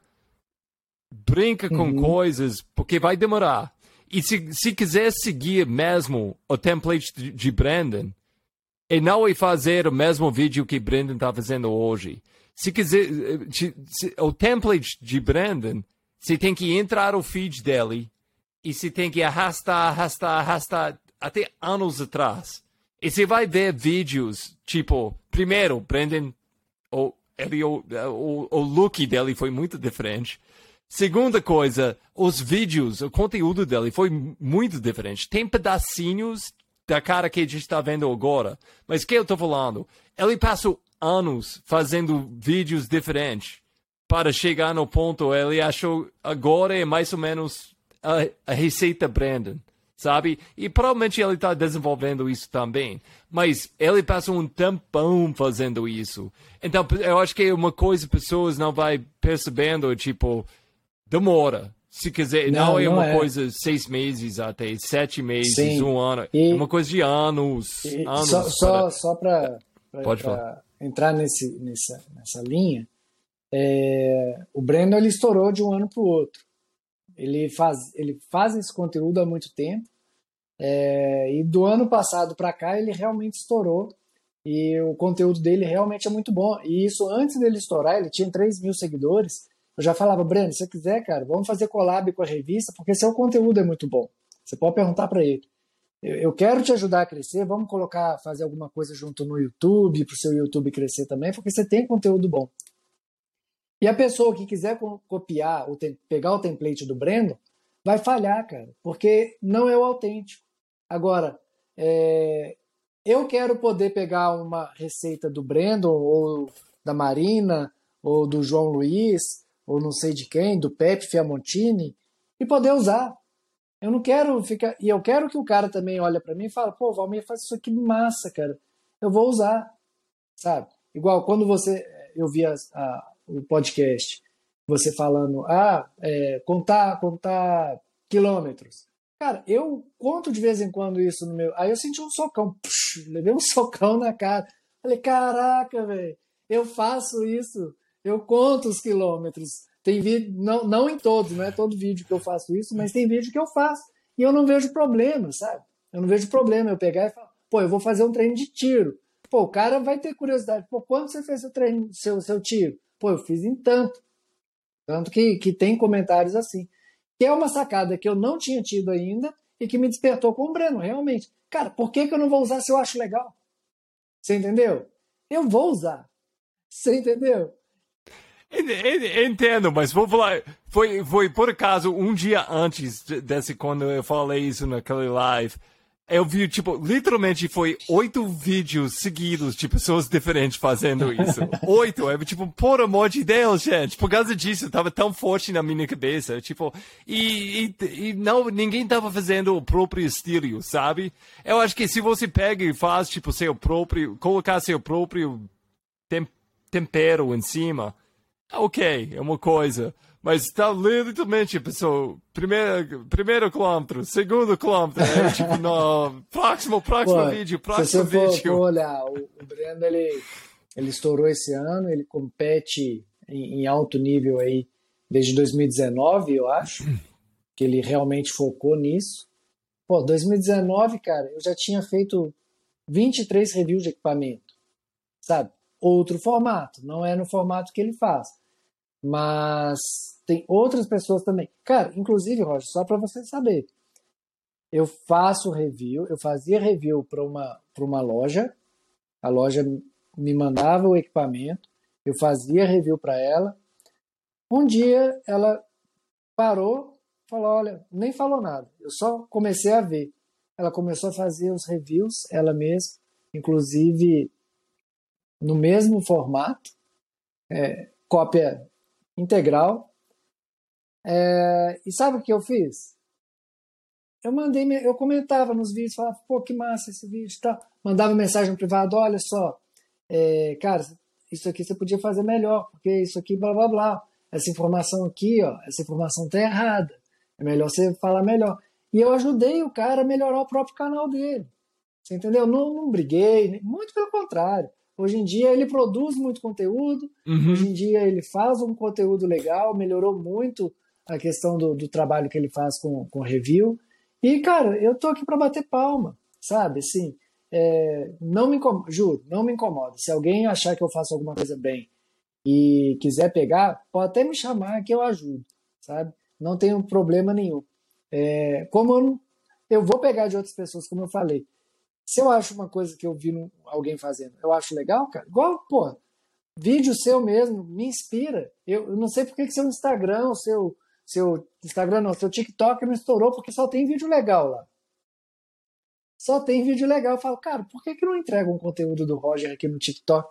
Speaker 1: brinca com uhum. coisas, porque vai demorar. E se, se quiser seguir mesmo o template de, de Brandon, e não fazer o mesmo vídeo que Brandon está fazendo hoje. Se quiser, se, se, o template de Brandon, você tem que entrar no feed dele e você tem que arrastar, arrastar, arrastar até anos atrás. E você vai ver vídeos, tipo, primeiro, Brandon, o, ele, o, o, o look dele foi muito diferente. Segunda coisa, os vídeos, o conteúdo dele foi muito diferente. Tem pedacinhos da cara que a gente está vendo agora. Mas o que eu estou falando? Ele passou anos fazendo vídeos diferentes para chegar no ponto. Ele achou agora é mais ou menos a, a receita Brandon, sabe? E provavelmente ele está desenvolvendo isso também. Mas ele passou um tempão fazendo isso. Então eu acho que é uma coisa pessoas não vai percebendo, tipo demora. Se quiser, não, não é não uma é. coisa seis meses até sete meses, Sim. um ano. E, é uma coisa de anos.
Speaker 2: E,
Speaker 1: anos
Speaker 2: só, para... só, para entrar nesse, nessa, nessa linha, é, o Breno ele estourou de um ano para o outro. Ele faz, ele faz esse conteúdo há muito tempo. É, e do ano passado para cá ele realmente estourou. E o conteúdo dele realmente é muito bom. E isso antes dele estourar, ele tinha 3 mil seguidores. Eu já falava, Breno, se você quiser, cara, vamos fazer collab com a revista, porque seu conteúdo é muito bom. Você pode perguntar para ele. Eu quero te ajudar a crescer, vamos colocar, fazer alguma coisa junto no YouTube, para o seu YouTube crescer também, porque você tem conteúdo bom. E a pessoa que quiser copiar, pegar o template do Breno, vai falhar, cara, porque não é o autêntico. Agora, é, eu quero poder pegar uma receita do Brandon, ou da Marina, ou do João Luiz, ou não sei de quem, do Pepe Fiamontini, e poder usar. Eu não quero ficar. E eu quero que o cara também olhe para mim e fale, pô, Valmir faz isso aqui massa, cara. Eu vou usar. Sabe? Igual quando você. Eu vi a, a, o podcast, você falando, ah, é, contar, contar quilômetros. Cara, eu conto de vez em quando isso no meu. Aí eu senti um socão, Puxa, levei um [laughs] socão na cara. Falei, caraca, velho, eu faço isso eu conto os quilômetros. Tem vídeo, não, não em todos, não é todo vídeo que eu faço isso, mas tem vídeo que eu faço. E eu não vejo problema, sabe? Eu não vejo problema eu pegar e falar, pô, eu vou fazer um treino de tiro. Pô, o cara vai ter curiosidade. Pô, quando você fez seu treino, seu, seu tiro? Pô, eu fiz em tanto. Tanto que, que tem comentários assim. Que é uma sacada que eu não tinha tido ainda e que me despertou com o Breno, realmente. Cara, por que, que eu não vou usar se eu acho legal? Você entendeu? Eu vou usar. Você entendeu?
Speaker 1: Entendo, mas vou falar. Foi, foi por acaso um dia antes desse, quando eu falei isso naquele live. Eu vi, tipo, literalmente foi oito vídeos seguidos de pessoas diferentes fazendo isso. [laughs] oito. É tipo, por amor de Deus, gente. Por causa disso, tava tão forte na minha cabeça. Tipo, e, e, e não, ninguém tava fazendo o próprio estilo, sabe? Eu acho que se você pega e faz, tipo, seu próprio, colocar seu próprio tempero em cima, ok, é uma coisa. Mas está literalmente, pessoal, primeiro, primeiro quilômetro, segundo quilômetro, é, tipo, [laughs] no próximo, próximo Pô, vídeo, próximo
Speaker 2: se você
Speaker 1: vídeo.
Speaker 2: For, for olhar, o, o Breno, ele, ele estourou esse ano, ele compete em, em alto nível aí desde 2019, eu acho, que ele realmente focou nisso. Pô, 2019, cara, eu já tinha feito 23 reviews de equipamento, sabe? Outro formato, não é no formato que ele faz. Mas tem outras pessoas também. Cara, inclusive, Roger, só para você saber, eu faço review, eu fazia review para uma, uma loja, a loja me mandava o equipamento, eu fazia review para ela. Um dia ela parou, falou: Olha, nem falou nada, eu só comecei a ver. Ela começou a fazer os reviews ela mesma, inclusive no mesmo formato, é, cópia integral. É, e sabe o que eu fiz? Eu mandei, eu comentava nos vídeos, falava, pô, que massa esse vídeo, tá? Mandava mensagem no privado, olha só, é, cara, isso aqui você podia fazer melhor, porque isso aqui, blá blá blá. Essa informação aqui, ó, essa informação tá errada. É melhor você falar melhor. E eu ajudei o cara a melhorar o próprio canal dele. Você entendeu? Não, não briguei, muito pelo contrário. Hoje em dia ele produz muito conteúdo, uhum. hoje em dia ele faz um conteúdo legal, melhorou muito a questão do, do trabalho que ele faz com, com review. E, cara, eu tô aqui para bater palma, sabe? Assim, é, não me incomoda, juro, não me incomoda. Se alguém achar que eu faço alguma coisa bem e quiser pegar, pode até me chamar que eu ajudo, sabe? Não tenho problema nenhum. É, como eu, eu vou pegar de outras pessoas, como eu falei. Se eu acho uma coisa que eu vi alguém fazendo, eu acho legal, cara. Igual, pô, vídeo seu mesmo me inspira. Eu, eu não sei por que seu Instagram, seu, seu Instagram não, seu TikTok não estourou, porque só tem vídeo legal lá só tem vídeo legal. Eu falo, cara, por que, que não entrega um conteúdo do Roger aqui no TikTok?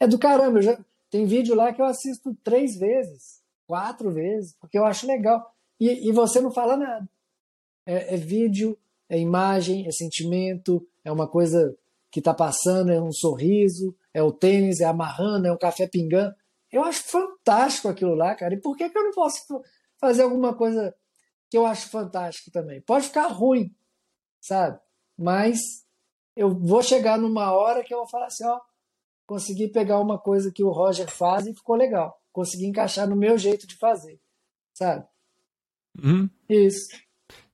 Speaker 2: É do caramba, já, tem vídeo lá que eu assisto três vezes, quatro vezes, porque eu acho legal. E, e você não fala nada. É, é, vídeo, é imagem, é sentimento, é uma coisa que está passando, é um sorriso, é o tênis, é amarrando, é um café pingando. Eu acho fantástico aquilo lá, cara. E por que, que eu não posso fazer alguma coisa que eu acho fantástico também? Pode ficar ruim, sabe? mas eu vou chegar numa hora que eu vou falar assim, ó, consegui pegar uma coisa que o Roger faz e ficou legal. Consegui encaixar no meu jeito de fazer, sabe?
Speaker 1: Hum.
Speaker 2: Isso.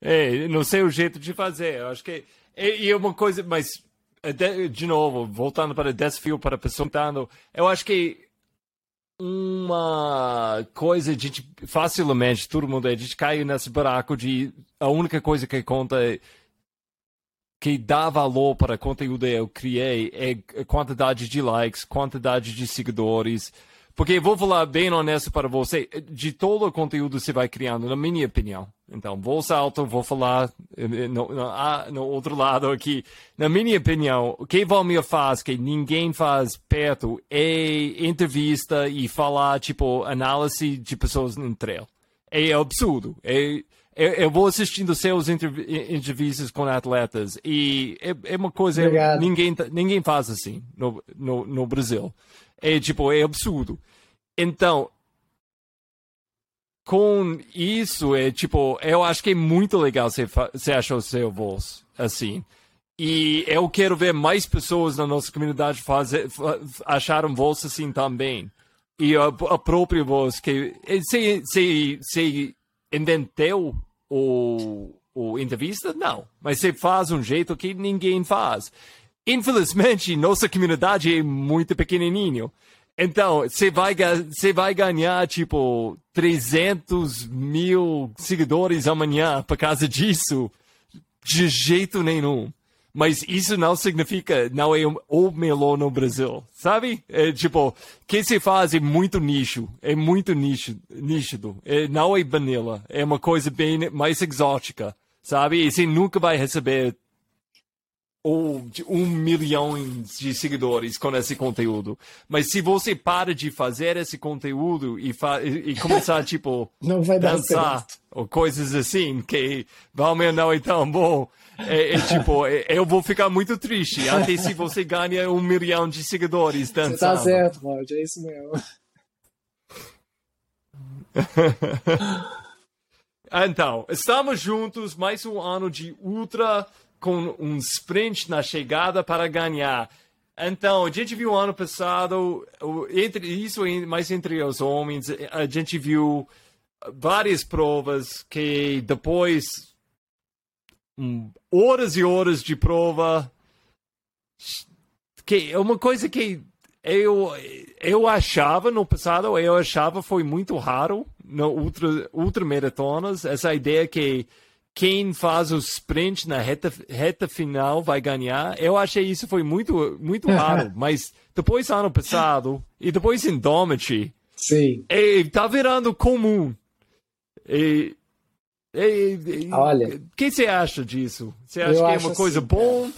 Speaker 1: É, não sei o jeito de fazer. Eu acho que e, é uma coisa, mas é, de, novo, voltando para o desafio para a pessoa tentando, eu acho que uma coisa de facilmente todo mundo a gente cai nesse buraco de a única coisa que conta é que dá valor para o conteúdo que eu criei é quantidade de likes, quantidade de seguidores. Porque vou falar bem honesto para você, de todo o conteúdo que você vai criando, na minha opinião. Então, vou salto, vou falar eh, no, no, ah, no, outro lado aqui. Na minha opinião, o que Valmir faz, que ninguém faz perto, é entrevista e falar, tipo, análise de pessoas entre elas. É absurdo. É, eu, eu, vou assistindo seus entrevistas com atletas e é, é uma coisa Obrigado. ninguém ninguém faz assim no, no, no Brasil é tipo é absurdo então com isso é tipo eu acho que é muito legal você você achou seu voz assim e eu quero ver mais pessoas na nossa comunidade fazer acharam voz assim também e a, a própria voz que se se se inventou o, o entrevista? Não. Mas você faz um jeito que ninguém faz. Infelizmente, nossa comunidade é muito pequenininho. Então, você vai, você vai ganhar, tipo, 300 mil seguidores amanhã por causa disso? De jeito nenhum. Mas isso não significa, não é o melhor no Brasil, sabe? É tipo, o que se faz é muito nicho, é muito nicho, nítido. É, não é vanilla, é uma coisa bem mais exótica, sabe? E você nunca vai receber ou um milhão de seguidores com esse conteúdo. Mas se você para de fazer esse conteúdo e, e, e começar, [laughs] tipo,
Speaker 2: não vai
Speaker 1: dançar ou coisas assim, que vamos não é tão bom, é, é tipo, é, eu vou ficar muito triste até se você ganha um milhão de seguidores dançando. Você
Speaker 2: tá certo, Roger, é isso mesmo. [laughs]
Speaker 1: então, estamos juntos, mais um ano de ultra com um sprint na chegada para ganhar. Então, a gente viu ano passado, entre isso mais entre os homens, a gente viu várias provas que depois hum, horas e horas de prova que é uma coisa que eu eu achava no passado eu achava foi muito raro no ultra ultra maratonas essa ideia que quem faz o sprint na reta, reta final vai ganhar. Eu achei isso foi muito, muito [laughs] raro, mas depois ano passado e depois em Dometry,
Speaker 2: Sim.
Speaker 1: tá virando comum. E, e, e,
Speaker 2: Olha.
Speaker 1: O que você acha disso? Você acha que é uma coisa assim, boa?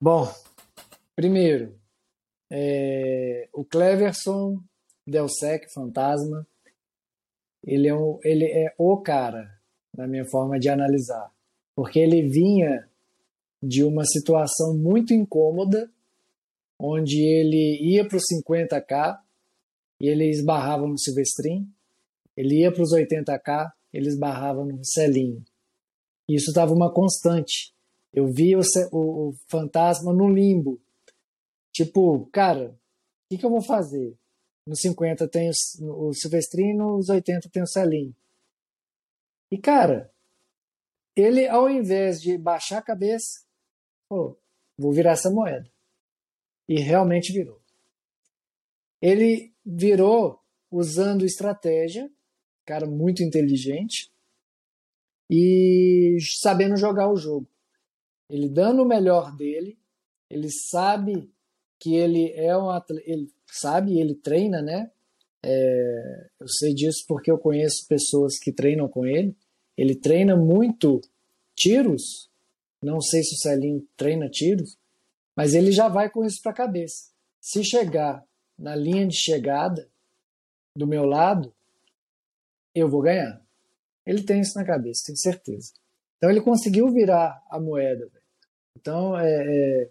Speaker 2: Bom, primeiro, é, o Cleverson Delsec, fantasma, ele é, um, ele é o cara, na minha forma de analisar. Porque ele vinha de uma situação muito incômoda, onde ele ia para os 50k e ele esbarrava no Silvestrin, ele ia para os 80k, ele esbarrava no Celinho. Isso estava uma constante. Eu via o, o, o, fantasma no limbo. Tipo, cara, o que, que eu vou fazer? Nos 50 tem o, o Silvestrino, nos 80 tem o Celinho. E, cara, ele, ao invés de baixar a cabeça, falou: vou virar essa moeda. E realmente virou. Ele virou usando estratégia, cara muito inteligente, e sabendo jogar o jogo. Ele dando o melhor dele, ele sabe que ele é um atleta, ele sabe, ele treina, né? É, eu sei disso porque eu conheço pessoas que treinam com ele. Ele treina muito tiros. Não sei se o Celinho treina tiros, mas ele já vai com isso para a cabeça. Se chegar na linha de chegada do meu lado, eu vou ganhar. Ele tem isso na cabeça, tenho certeza. Então ele conseguiu virar a moeda. Então é, é,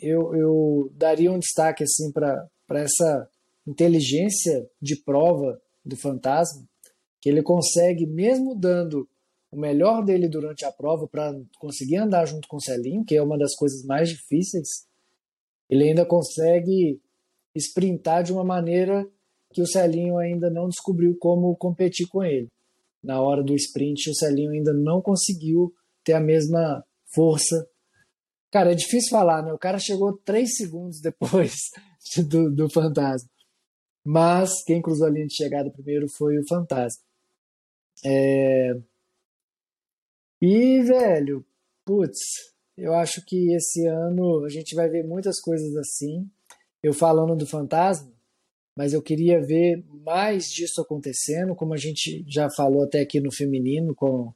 Speaker 2: eu, eu daria um destaque assim para essa inteligência de prova do fantasma, que ele consegue, mesmo dando o melhor dele durante a prova para conseguir andar junto com o Celinho, que é uma das coisas mais difíceis, ele ainda consegue sprintar de uma maneira que o Celinho ainda não descobriu como competir com ele. Na hora do sprint, o Celinho ainda não conseguiu ter a mesma força. Cara, é difícil falar, né? O cara chegou três segundos depois [laughs] do, do Fantasma. Mas quem cruzou a linha de chegada primeiro foi o Fantasma. É... E, velho, putz, eu acho que esse ano a gente vai ver muitas coisas assim. Eu falando do Fantasma, mas eu queria ver mais disso acontecendo, como a gente já falou até aqui no feminino, com,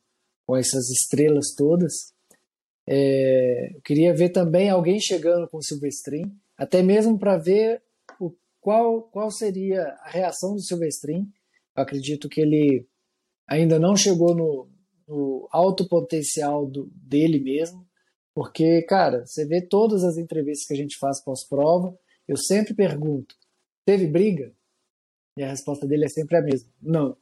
Speaker 2: com essas estrelas todas. É, eu queria ver também alguém chegando com o Silvestrin, até mesmo para ver qual, qual seria a reação do Silvestrin. Eu acredito que ele ainda não chegou no, no alto potencial do, dele mesmo, porque, cara, você vê todas as entrevistas que a gente faz pós-prova, eu sempre pergunto: teve briga? E a resposta dele é sempre a mesma: não.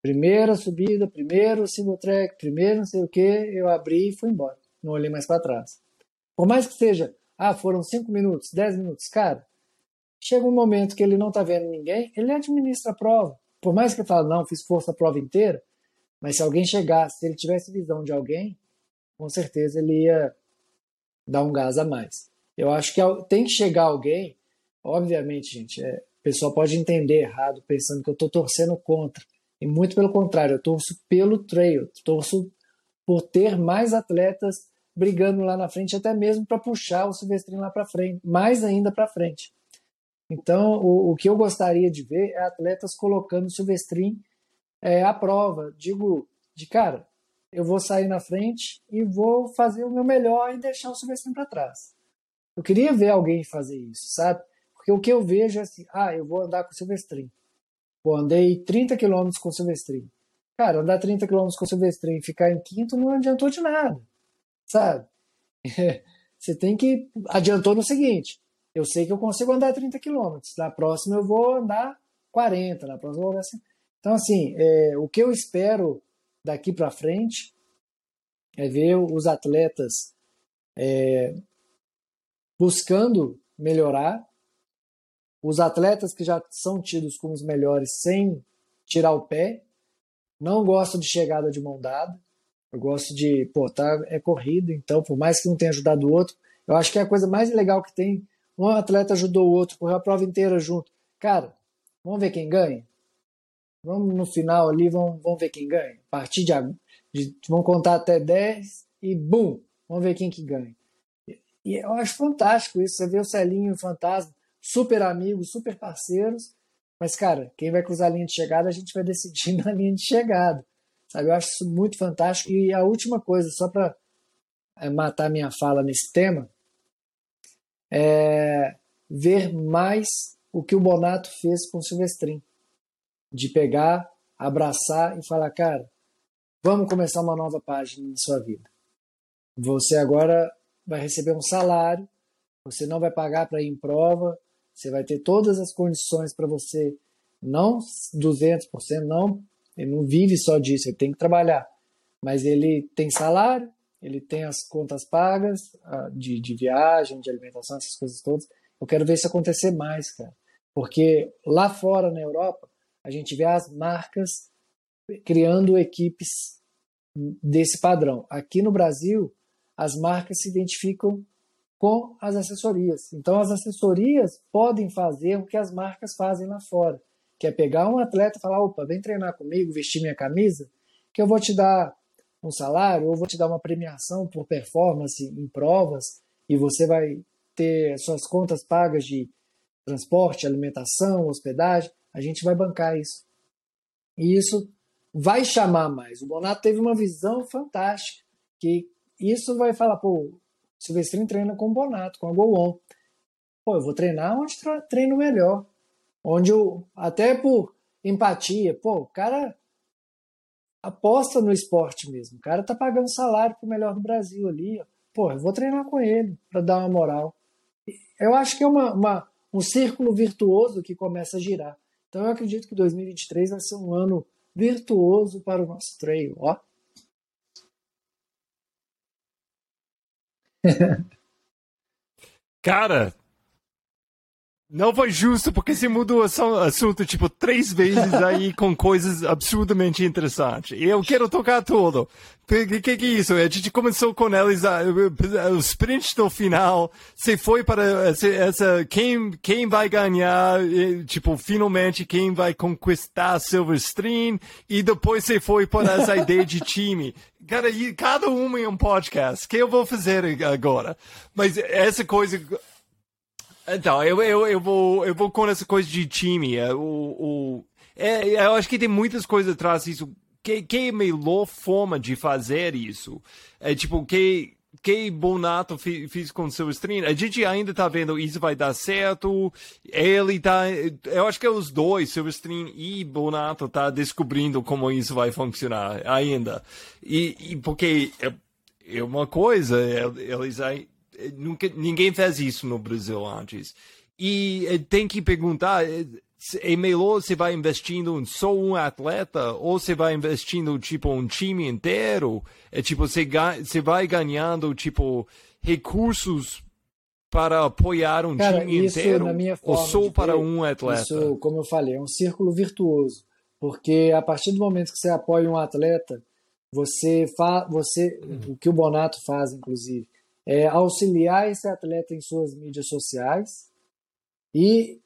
Speaker 2: Primeira subida, primeiro single track, primeiro não sei o que, eu abri e fui embora. Não olhei mais para trás. Por mais que seja, ah, foram 5 minutos, 10 minutos, cara, chega um momento que ele não tá vendo ninguém, ele administra a prova. Por mais que ele fale, não, fiz força a prova inteira, mas se alguém chegasse, se ele tivesse visão de alguém, com certeza ele ia dar um gás a mais. Eu acho que tem que chegar alguém, obviamente, gente, é, o pessoal pode entender errado, pensando que eu estou torcendo contra. E muito pelo contrário, eu torço pelo trail, torço por ter mais atletas brigando lá na frente, até mesmo para puxar o Silvestrinho lá para frente, mais ainda para frente. Então, o, o, que eu gostaria de ver é atletas colocando o Silvestrin é, à prova. Digo, de cara, eu vou sair na frente e vou fazer o meu melhor e deixar o Silvestrin para trás. Eu queria ver alguém fazer isso, sabe? Porque o que eu vejo é assim, ah, eu vou andar com o Silvestrin. Pô, andei 30 km com o Silvestrin. Cara, andar 30 km com o Silvestrin e ficar em quinto não adiantou de nada, sabe? [laughs] Você tem que. Adiantou no seguinte: eu sei que eu consigo andar 30 km. Na próxima eu vou andar 40, na próxima eu vou andar assim. Então, assim, é, o que eu espero daqui para frente é ver os atletas é, buscando melhorar, os atletas que já são tidos como os melhores sem tirar o pé. Não gosto de chegada de mão dada. Eu gosto de, pô, tá, é corrido, então, por mais que um tenha ajudado o outro, eu acho que é a coisa mais legal que tem. Um atleta ajudou o outro, correu a prova inteira junto. Cara, vamos ver quem ganha? Vamos no final ali, vamos, vamos ver quem ganha. A partir de, de vamos contar até 10 e bum, vamos ver quem que ganha. E eu acho fantástico isso. Você vê o Celinho e o Fantasma, super amigos, super parceiros. Mas, cara, quem vai cruzar a linha de chegada, a gente vai decidir [laughs] na linha de chegada. Sabe? Eu acho isso muito fantástico. E a última coisa, só para é, matar minha fala nesse tema, é, ver mais o que o Bonato fez com o Silvestrin. De pegar, abraçar e falar, cara, vamos começar uma nova página na sua vida. Você agora vai receber um salário, você não vai pagar para ir em prova, você vai ter todas as condições para você, não 200%, não, ele não vive só disso, ele tem que trabalhar, mas ele tem salário, ele tem as contas pagas de, de viagem, de alimentação, essas coisas todas. Eu quero ver isso acontecer mais, cara. Porque lá fora, na Europa, a gente vê as marcas criando equipes desse padrão. Aqui no Brasil, as marcas se identificam com as assessorias. Então, as assessorias podem fazer o que as marcas fazem lá fora, que é pegar um atleta e falar: opa, vem treinar comigo, vestir minha camisa, que eu vou te dar um salário ou vou te dar uma premiação por performance em provas e você vai ter suas contas pagas de transporte, alimentação, hospedagem. A gente vai bancar isso. E isso vai chamar mais. O Bonato teve uma visão fantástica, que isso vai falar, pô, Silvestrinho treina com o Bonato, com a Go On. Pô, eu vou treinar onde treino melhor. Onde eu, até por empatia, pô, o cara aposta no esporte mesmo. O cara tá pagando salário pro melhor do Brasil ali. Ó. Pô, eu vou treinar com ele para dar uma moral. Eu acho que é uma, uma, um círculo virtuoso que começa a girar. Então eu acredito que 2023 vai ser um ano virtuoso para o nosso trail. Ó. [laughs]
Speaker 1: Cara, não foi justo porque você mudou o assunto tipo três vezes [laughs] aí com coisas absurdamente interessantes. Eu quero tocar tudo. O que, que, é isso? A gente começou com eles, o sprint do final. Você foi para essa, quem, quem vai ganhar, tipo, finalmente quem vai conquistar Silverstream. E depois você foi para essa [laughs] ideia de time. Cara, cada um em um podcast. que eu vou fazer agora? Mas essa coisa então, eu, eu, eu, vou, eu vou com essa coisa de time. É, o, o, é, eu acho que tem muitas coisas atrás disso. Que, que é melhor forma de fazer isso? É tipo, que, que Bonato fez com seu stream, a gente ainda tá vendo isso vai dar certo. Ele tá, eu acho que é os dois, Silverstream e Bonato tá descobrindo como isso vai funcionar ainda. E, e porque é, é uma coisa, é, eles aí nunca, ninguém fez isso no Brasil antes. E eh, tem que perguntar, é melhor você vai investindo em só um atleta ou você vai investindo tipo um time inteiro? É tipo você, você vai ganhando tipo recursos para apoiar um
Speaker 2: Cara,
Speaker 1: time
Speaker 2: isso,
Speaker 1: inteiro ou só para
Speaker 2: ver,
Speaker 1: um atleta?
Speaker 2: Isso, como eu falei, é um círculo virtuoso, porque a partir do momento que você apoia um atleta, você faz, você, o que o Bonato faz, inclusive, é, auxiliar esse atleta em suas mídias sociais e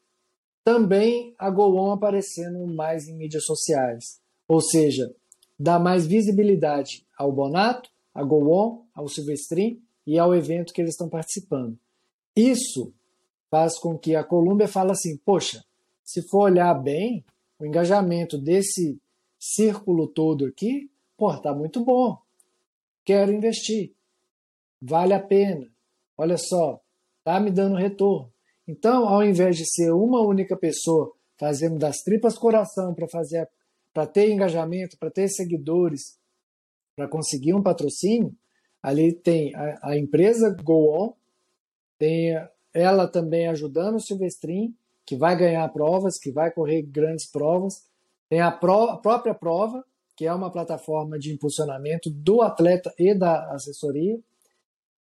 Speaker 2: também a Go aparecendo mais em mídias sociais. Ou seja, dar mais visibilidade ao Bonato, a Go ao Silvestrin e ao evento que eles estão participando. Isso faz com que a Colômbia fale assim, poxa, se for olhar bem, o engajamento desse círculo todo aqui, pô, tá muito bom. Quero investir vale a pena. Olha só, tá me dando retorno. Então, ao invés de ser uma única pessoa fazendo das tripas coração para fazer para ter engajamento, para ter seguidores, para conseguir um patrocínio, ali tem a, a empresa Go On, tem ela também ajudando o Silvestrin, que vai ganhar provas, que vai correr grandes provas, tem a, pro, a própria prova, que é uma plataforma de impulsionamento do atleta e da assessoria,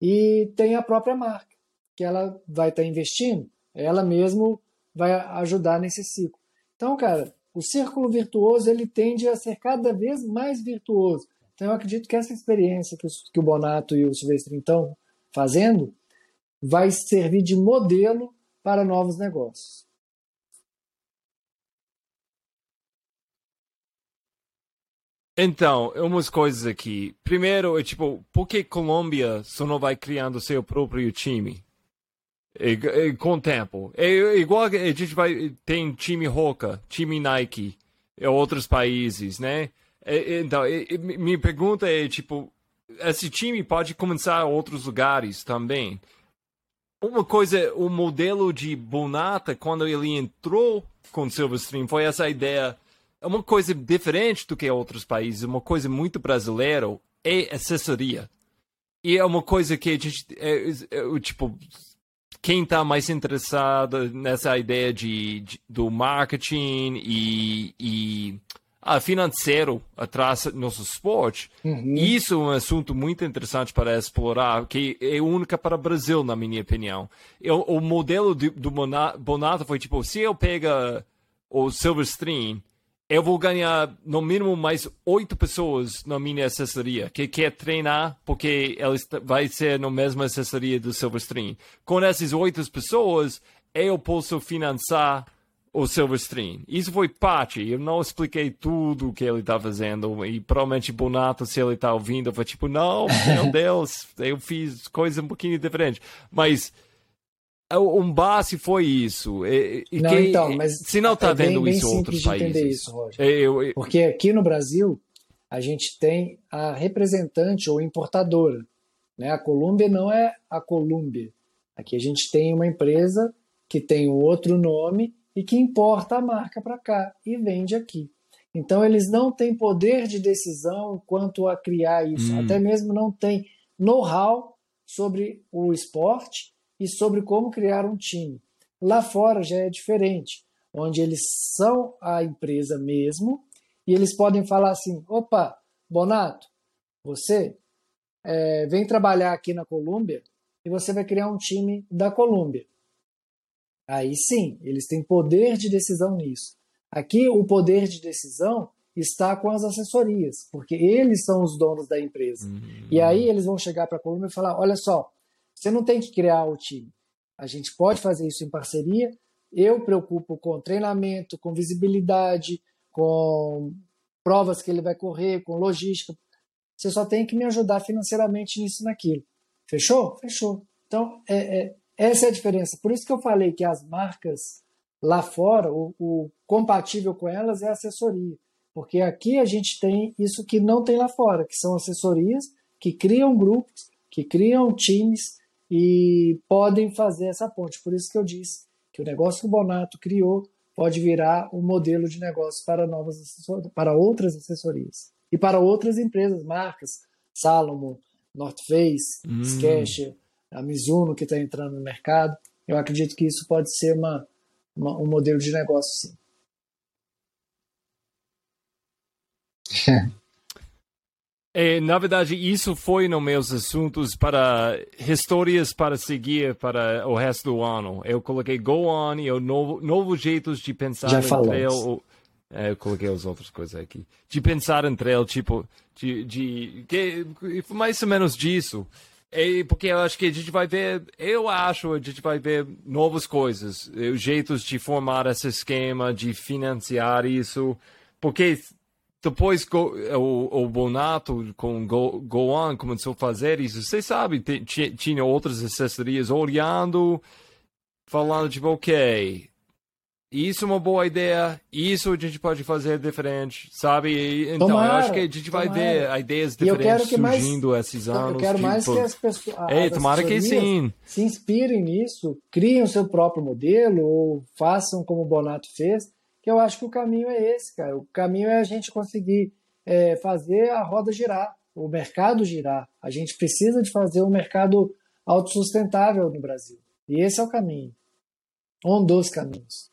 Speaker 2: e tem a própria marca, que ela vai estar tá investindo, ela mesmo vai ajudar nesse ciclo. Então, cara, o círculo virtuoso ele tende a ser cada vez mais virtuoso. Então, eu acredito que essa experiência que, que o Bonato e o Silvestre estão fazendo vai servir de modelo para novos negócios.
Speaker 1: Então, umas coisas aqui. Primeiro, é tipo, por que Colômbia só não vai criando seu próprio time? É, é, com o tempo. É, é igual a gente vai. Tem time Roca, time Nike, em outros países, né? É, então, minha pergunta é, tipo, esse time pode começar em outros lugares também. uma coisa, o modelo de Bonata, quando ele entrou com Silverstream, foi essa ideia. É uma coisa diferente do que outros países, uma coisa muito brasileira, é assessoria. E é uma coisa que a gente, é, é, tipo, quem está mais interessado nessa ideia de, de do marketing e, e ah, financeiro atrás do nosso esporte, uhum. isso é um assunto muito interessante para explorar, que é única para o Brasil, na minha opinião. Eu, o modelo de, do Bonato foi tipo, se eu pega o Silverstream, eu vou ganhar no mínimo mais oito pessoas na minha assessoria que quer treinar porque ela vai ser na mesma assessoria do Silverstream. Com essas oito pessoas, eu posso financiar o Silverstream. Isso foi parte. Eu não expliquei tudo o que ele está fazendo. E provavelmente Bonato, se ele está ouvindo, foi tipo, não, meu [laughs] Deus, eu fiz coisa um pouquinho diferente. Mas um base foi isso. E,
Speaker 2: não, que, então, mas
Speaker 1: se não está é vendo bem, isso em outros países.
Speaker 2: Isso, Roger. Eu, eu, Porque aqui no Brasil, a gente tem a representante ou importadora. Né? A Colômbia não é a Colômbia. Aqui a gente tem uma empresa que tem um outro nome e que importa a marca para cá e vende aqui. Então eles não têm poder de decisão quanto a criar isso, hum. até mesmo não tem know-how sobre o esporte e sobre como criar um time. Lá fora já é diferente, onde eles são a empresa mesmo e eles podem falar assim: opa, Bonato, você é, vem trabalhar aqui na Colômbia e você vai criar um time da Colômbia. Aí sim, eles têm poder de decisão nisso. Aqui, o poder de decisão está com as assessorias, porque eles são os donos da empresa. Uhum. E aí eles vão chegar para a Colômbia e falar: olha só, você não tem que criar o time. A gente pode fazer isso em parceria. Eu preocupo com treinamento, com visibilidade, com provas que ele vai correr, com logística. Você só tem que me ajudar financeiramente nisso e naquilo. Fechou? Fechou. Então, é, é, essa é a diferença. Por isso que eu falei que as marcas lá fora, o, o compatível com elas é assessoria. Porque aqui a gente tem isso que não tem lá fora, que são assessorias que criam grupos, que criam times e podem fazer essa ponte. Por isso que eu disse que o negócio que o Bonato criou pode virar um modelo de negócio para novas para outras assessorias e para outras empresas, marcas, Salomon, North Face, hum. Skechers, a Mizuno que está entrando no mercado. Eu acredito que isso pode ser uma, uma um modelo de negócio, sim. [laughs]
Speaker 1: É, na verdade, isso foi nos meus assuntos para histórias para seguir para o resto do ano. Eu coloquei Go On e o novo, novos jeitos de pensar
Speaker 2: Já entre
Speaker 1: ele. É, eu coloquei as outras coisas aqui. De pensar entre ele, tipo, de, de, de, mais ou menos disso. É porque eu acho que a gente vai ver, eu acho, a gente vai ver novas coisas, eh, jeitos de formar esse esquema, de financiar isso, porque depois o, o Bonato com Go, Go On começou a fazer isso, você sabe, tinha outras assessorias olhando, falando tipo, ok, isso é uma boa ideia, isso a gente pode fazer diferente, sabe? Então, tomara, eu acho que a gente vai ver ideias diferentes surgindo mais, esses anos.
Speaker 2: Eu quero tipo, mais que as pessoas.
Speaker 1: É, tomara que sim.
Speaker 2: Se inspirem nisso, criem o seu próprio modelo ou façam como o Bonato fez, que eu acho que o caminho é esse, cara. O caminho é a gente conseguir é, fazer a roda girar, o mercado girar. A gente precisa de fazer um mercado autossustentável no Brasil. E esse é o caminho. Um dos caminhos.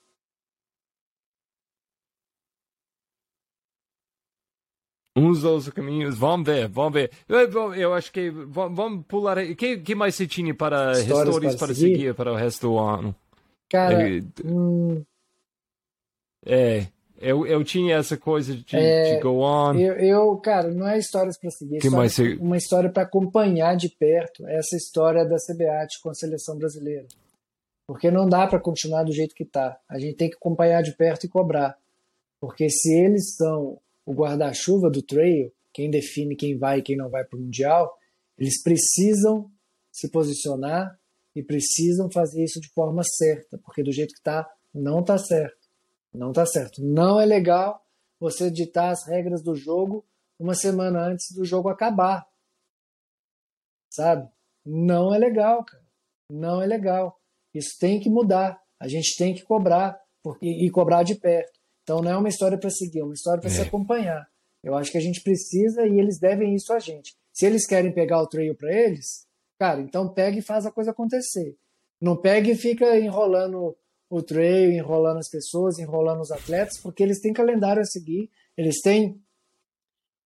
Speaker 1: uns dos caminhos. Vamos ver, vamos ver. Eu, eu acho que vamos, pular. O que, que mais você tinha para histórias, histórias para, para seguir? seguir? para o resto do ano?
Speaker 2: Cara, é, hum...
Speaker 1: é eu, eu tinha essa coisa de, é, de go on.
Speaker 2: Eu, eu, cara, não é histórias para seguir, que mais você... uma história para acompanhar de perto essa história da CBAT com a seleção brasileira. Porque não dá para continuar do jeito que está. A gente tem que acompanhar de perto e cobrar. Porque se eles são o guarda-chuva do trail, quem define quem vai e quem não vai para o Mundial, eles precisam se posicionar e precisam fazer isso de forma certa, porque do jeito que está, não está certo. Não está certo. Não é legal você ditar as regras do jogo uma semana antes do jogo acabar. Sabe? Não é legal, cara. não é legal. Isso tem que mudar. A gente tem que cobrar porque, e cobrar de perto. Então não é uma história para seguir, é uma história para é. se acompanhar. Eu acho que a gente precisa e eles devem isso a gente. Se eles querem pegar o trail para eles, cara, então pega e faz a coisa acontecer. Não pega e fica enrolando o trail, enrolando as pessoas, enrolando os atletas, porque eles têm calendário a seguir, eles têm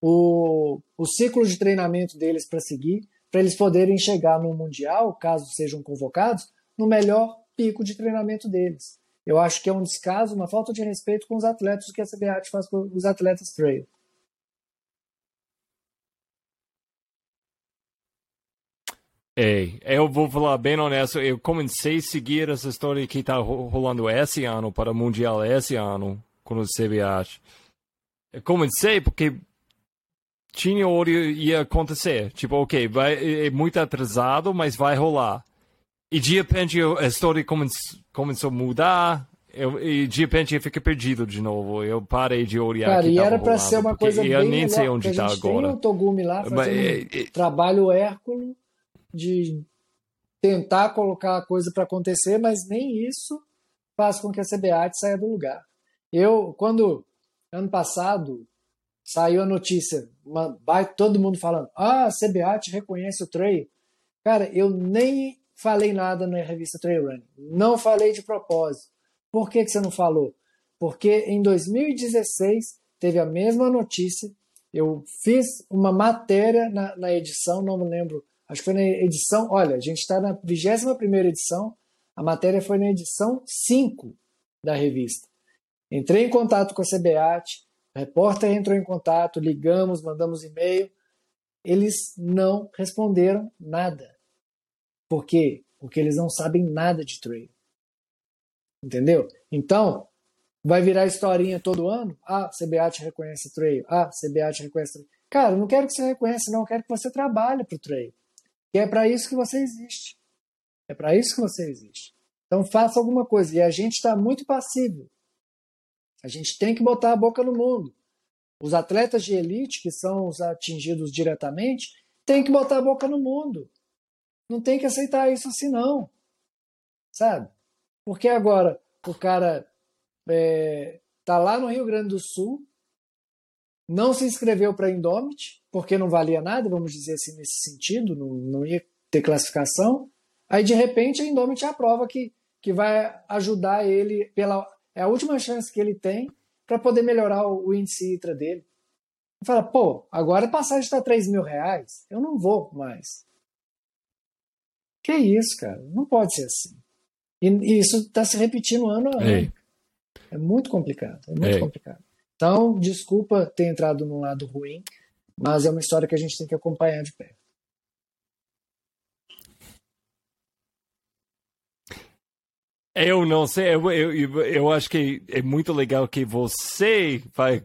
Speaker 2: o, o ciclo de treinamento deles para seguir, para eles poderem chegar no Mundial, caso sejam convocados, no melhor pico de treinamento deles. Eu acho que é um descaso, uma falta de respeito com os atletas que a CBAT faz com os atletas trail.
Speaker 1: Ei, eu vou falar bem honesto, eu comecei a seguir essa história que está rolando esse ano para o Mundial esse ano com o CBAT. Eu comecei porque tinha hora ia acontecer. Tipo, ok, vai, é muito atrasado, mas vai rolar. E de repente a história come, começou a mudar, eu, e de repente eu fiquei perdido de novo. Eu parei de olhar.
Speaker 2: Cara, e era para ser uma coisa bem
Speaker 1: eu
Speaker 2: nem
Speaker 1: sei onde está agora.
Speaker 2: Tem o Togumi lá fazendo Mas, é, é, trabalho hércules de tentar colocar a coisa para acontecer, mas nem isso faz com que a CBAT saia do lugar. Eu, quando ano passado saiu a notícia, uma, todo mundo falando, ah, a CBAT reconhece o trail. Cara, eu nem falei nada na revista Trail Running. Não falei de propósito. Por que, que você não falou? Porque em 2016 teve a mesma notícia. Eu fiz uma matéria na, na edição, não me lembro, acho que foi na edição. Olha, a gente está na 21 edição, a matéria foi na edição 5 da revista. Entrei em contato com a CBAT, o repórter entrou em contato, ligamos, mandamos e-mail. Eles não responderam nada. Por quê? Porque eles não sabem nada de trail. Entendeu? Então, vai virar historinha todo ano? Ah, CBA te reconhece trail. Ah, CBA te reconhece trail. Cara, não quero que você reconheça, não. Quero que você trabalhe para o trail. E é para isso que você existe. É para isso que você existe. Então faça alguma coisa. E a gente está muito passivo. A gente tem que botar a boca no mundo. Os atletas de elite, que são os atingidos diretamente, têm que botar a boca no mundo. Não tem que aceitar isso assim, não. Sabe? Porque agora o cara é, tá lá no Rio Grande do Sul, não se inscreveu para Indomit, porque não valia nada, vamos dizer assim, nesse sentido, não, não ia ter classificação. Aí, de repente, a Indomit aprova que, que vai ajudar ele, pela é a última chance que ele tem para poder melhorar o, o índice ITRA dele. Fala, pô, agora a passagem está 3 mil reais, eu não vou mais. Que isso, cara? Não pode ser assim. E, e isso está se repetindo ano a ano. É muito complicado. É muito Ei. complicado. Então, desculpa ter entrado num lado ruim, mas é uma história que a gente tem que acompanhar de perto.
Speaker 1: Eu não sei, eu, eu, eu acho que é muito legal que você vai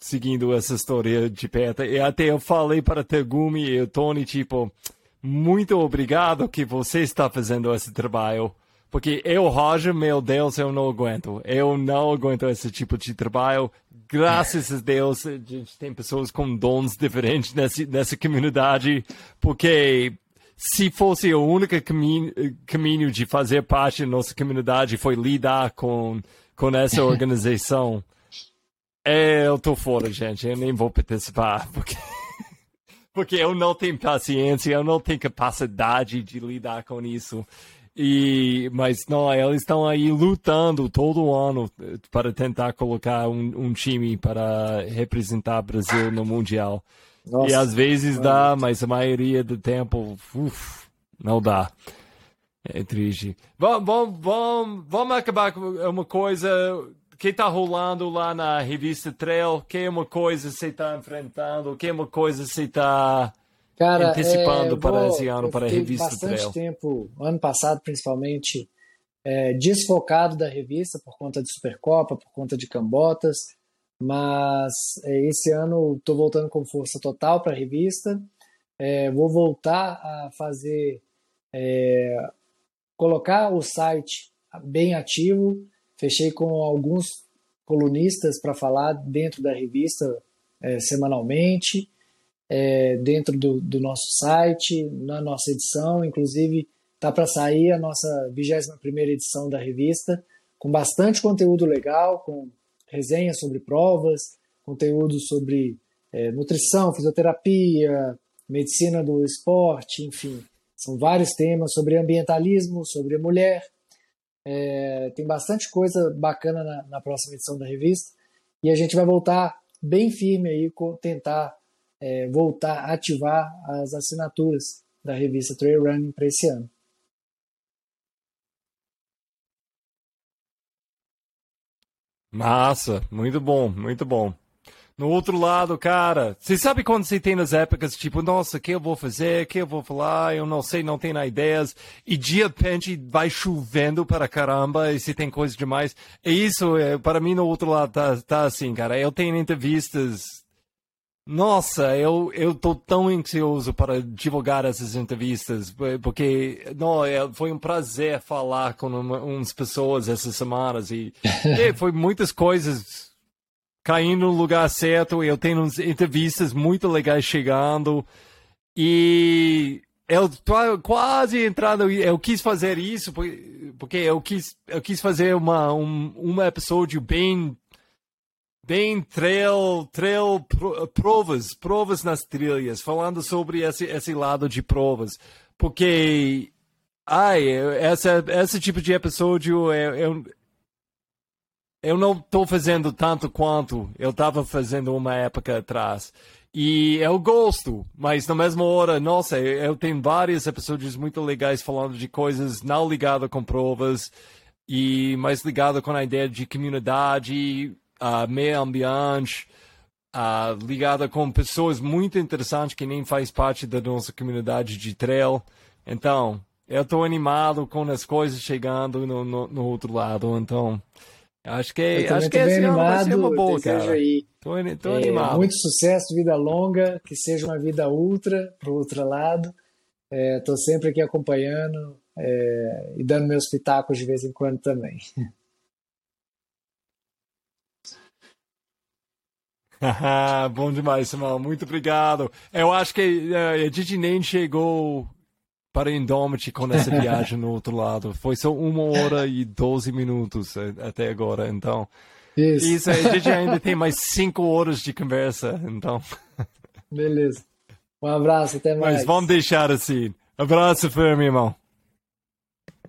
Speaker 1: seguindo essa história de perto. E até eu falei para Tegumi e o Tony, tipo, muito obrigado que você está fazendo esse trabalho. Porque eu, Roger, meu Deus, eu não aguento. Eu não aguento esse tipo de trabalho. Graças a Deus, a gente tem pessoas com dons diferentes nessa, nessa comunidade. Porque se fosse o único caminho, caminho de fazer parte da nossa comunidade foi lidar com, com essa [laughs] organização, é, eu tô fora, gente. Eu nem vou participar. Porque [laughs] porque eu não tenho paciência, eu não tenho capacidade de lidar com isso. E, mas não, eles estão aí lutando todo ano para tentar colocar um, um time para representar o Brasil no Mundial. Nossa, e às vezes dá, mas a maioria do tempo, uf, não dá. É triste. Vamos, vamos, vamos, vamos acabar com uma coisa que está rolando lá na revista Trail? Que é uma coisa que você está enfrentando? Que é uma coisa que você está antecipando é, para vou, esse ano para a revista
Speaker 2: bastante Trail? tempo, ano passado principalmente, é, desfocado da revista por conta de Supercopa, por conta de Cambotas, mas é, esse ano estou voltando com força total para a revista. É, vou voltar a fazer, é, colocar o site bem ativo, Fechei com alguns colunistas para falar dentro da revista é, semanalmente, é, dentro do, do, nosso site, na nossa edição. Inclusive, tá para sair a nossa 21 primeira edição da revista, com bastante conteúdo legal, com resenhas sobre provas, conteúdo sobre é, nutrição, fisioterapia, medicina do esporte, enfim. São vários temas sobre ambientalismo, sobre mulher. É, tem bastante coisa bacana na, na, próxima edição da revista. E a gente vai voltar bem firme aí, tentar é, voltar a ativar as assinaturas da revista Trail Running para esse ano.
Speaker 1: Massa, muito bom, muito bom. No outro lado, cara, você sabe quando você tem nas épocas, tipo, nossa, o que eu vou fazer, o que eu vou falar, eu não sei, não tenho ideias, e de repente vai chovendo para caramba, e se tem coisa demais. E isso, é, para mim, no outro lado, tá, tá assim, cara. Eu tenho entrevistas. Nossa, eu, eu tô tão ansioso para divulgar essas entrevistas, porque não, é, foi um prazer falar com uma, umas pessoas essas semanas, e, [laughs] e foi muitas coisas caindo no lugar certo. Eu tenho entrevistas muito legais chegando. E eu tô quase entrando. Eu quis fazer isso porque eu quis, eu quis fazer uma, um, um episódio bem. Bem trail, trail provas, provas nas trilhas, falando sobre esse, esse lado de provas. Porque Ai, essa, esse tipo de episódio eu, eu, eu não estou fazendo tanto quanto eu estava fazendo uma época atrás. E eu gosto, mas na mesma hora, nossa, eu tenho vários episódios muito legais falando de coisas não ligadas com provas e mais ligado com a ideia de comunidade, uh, meio ambiente, uh, ligada com pessoas muito interessantes que nem faz parte da nossa comunidade de trail. Então, eu estou animado com as coisas chegando no, no, no outro lado. Então, Acho que, é, acho que esse animado, vai ser uma boa, cara. Aí, tô, tô é, animado.
Speaker 2: Muito sucesso, vida longa, que seja uma vida ultra pro outro lado. Estou é, sempre aqui acompanhando é, e dando meus pitacos de vez em quando também. [laughs] [laughs]
Speaker 1: Bom demais, Simão. Muito obrigado. Eu acho que uh, a gente nem chegou para Indomit com essa [laughs] viagem no outro lado. Foi só uma hora e 12 minutos eh, até agora, então. Isso. Isso a gente [laughs] ainda tem mais cinco horas de conversa, então.
Speaker 2: Beleza. Um abraço, até mais.
Speaker 1: Mas vamos deixar assim. Abraço, firme, irmão.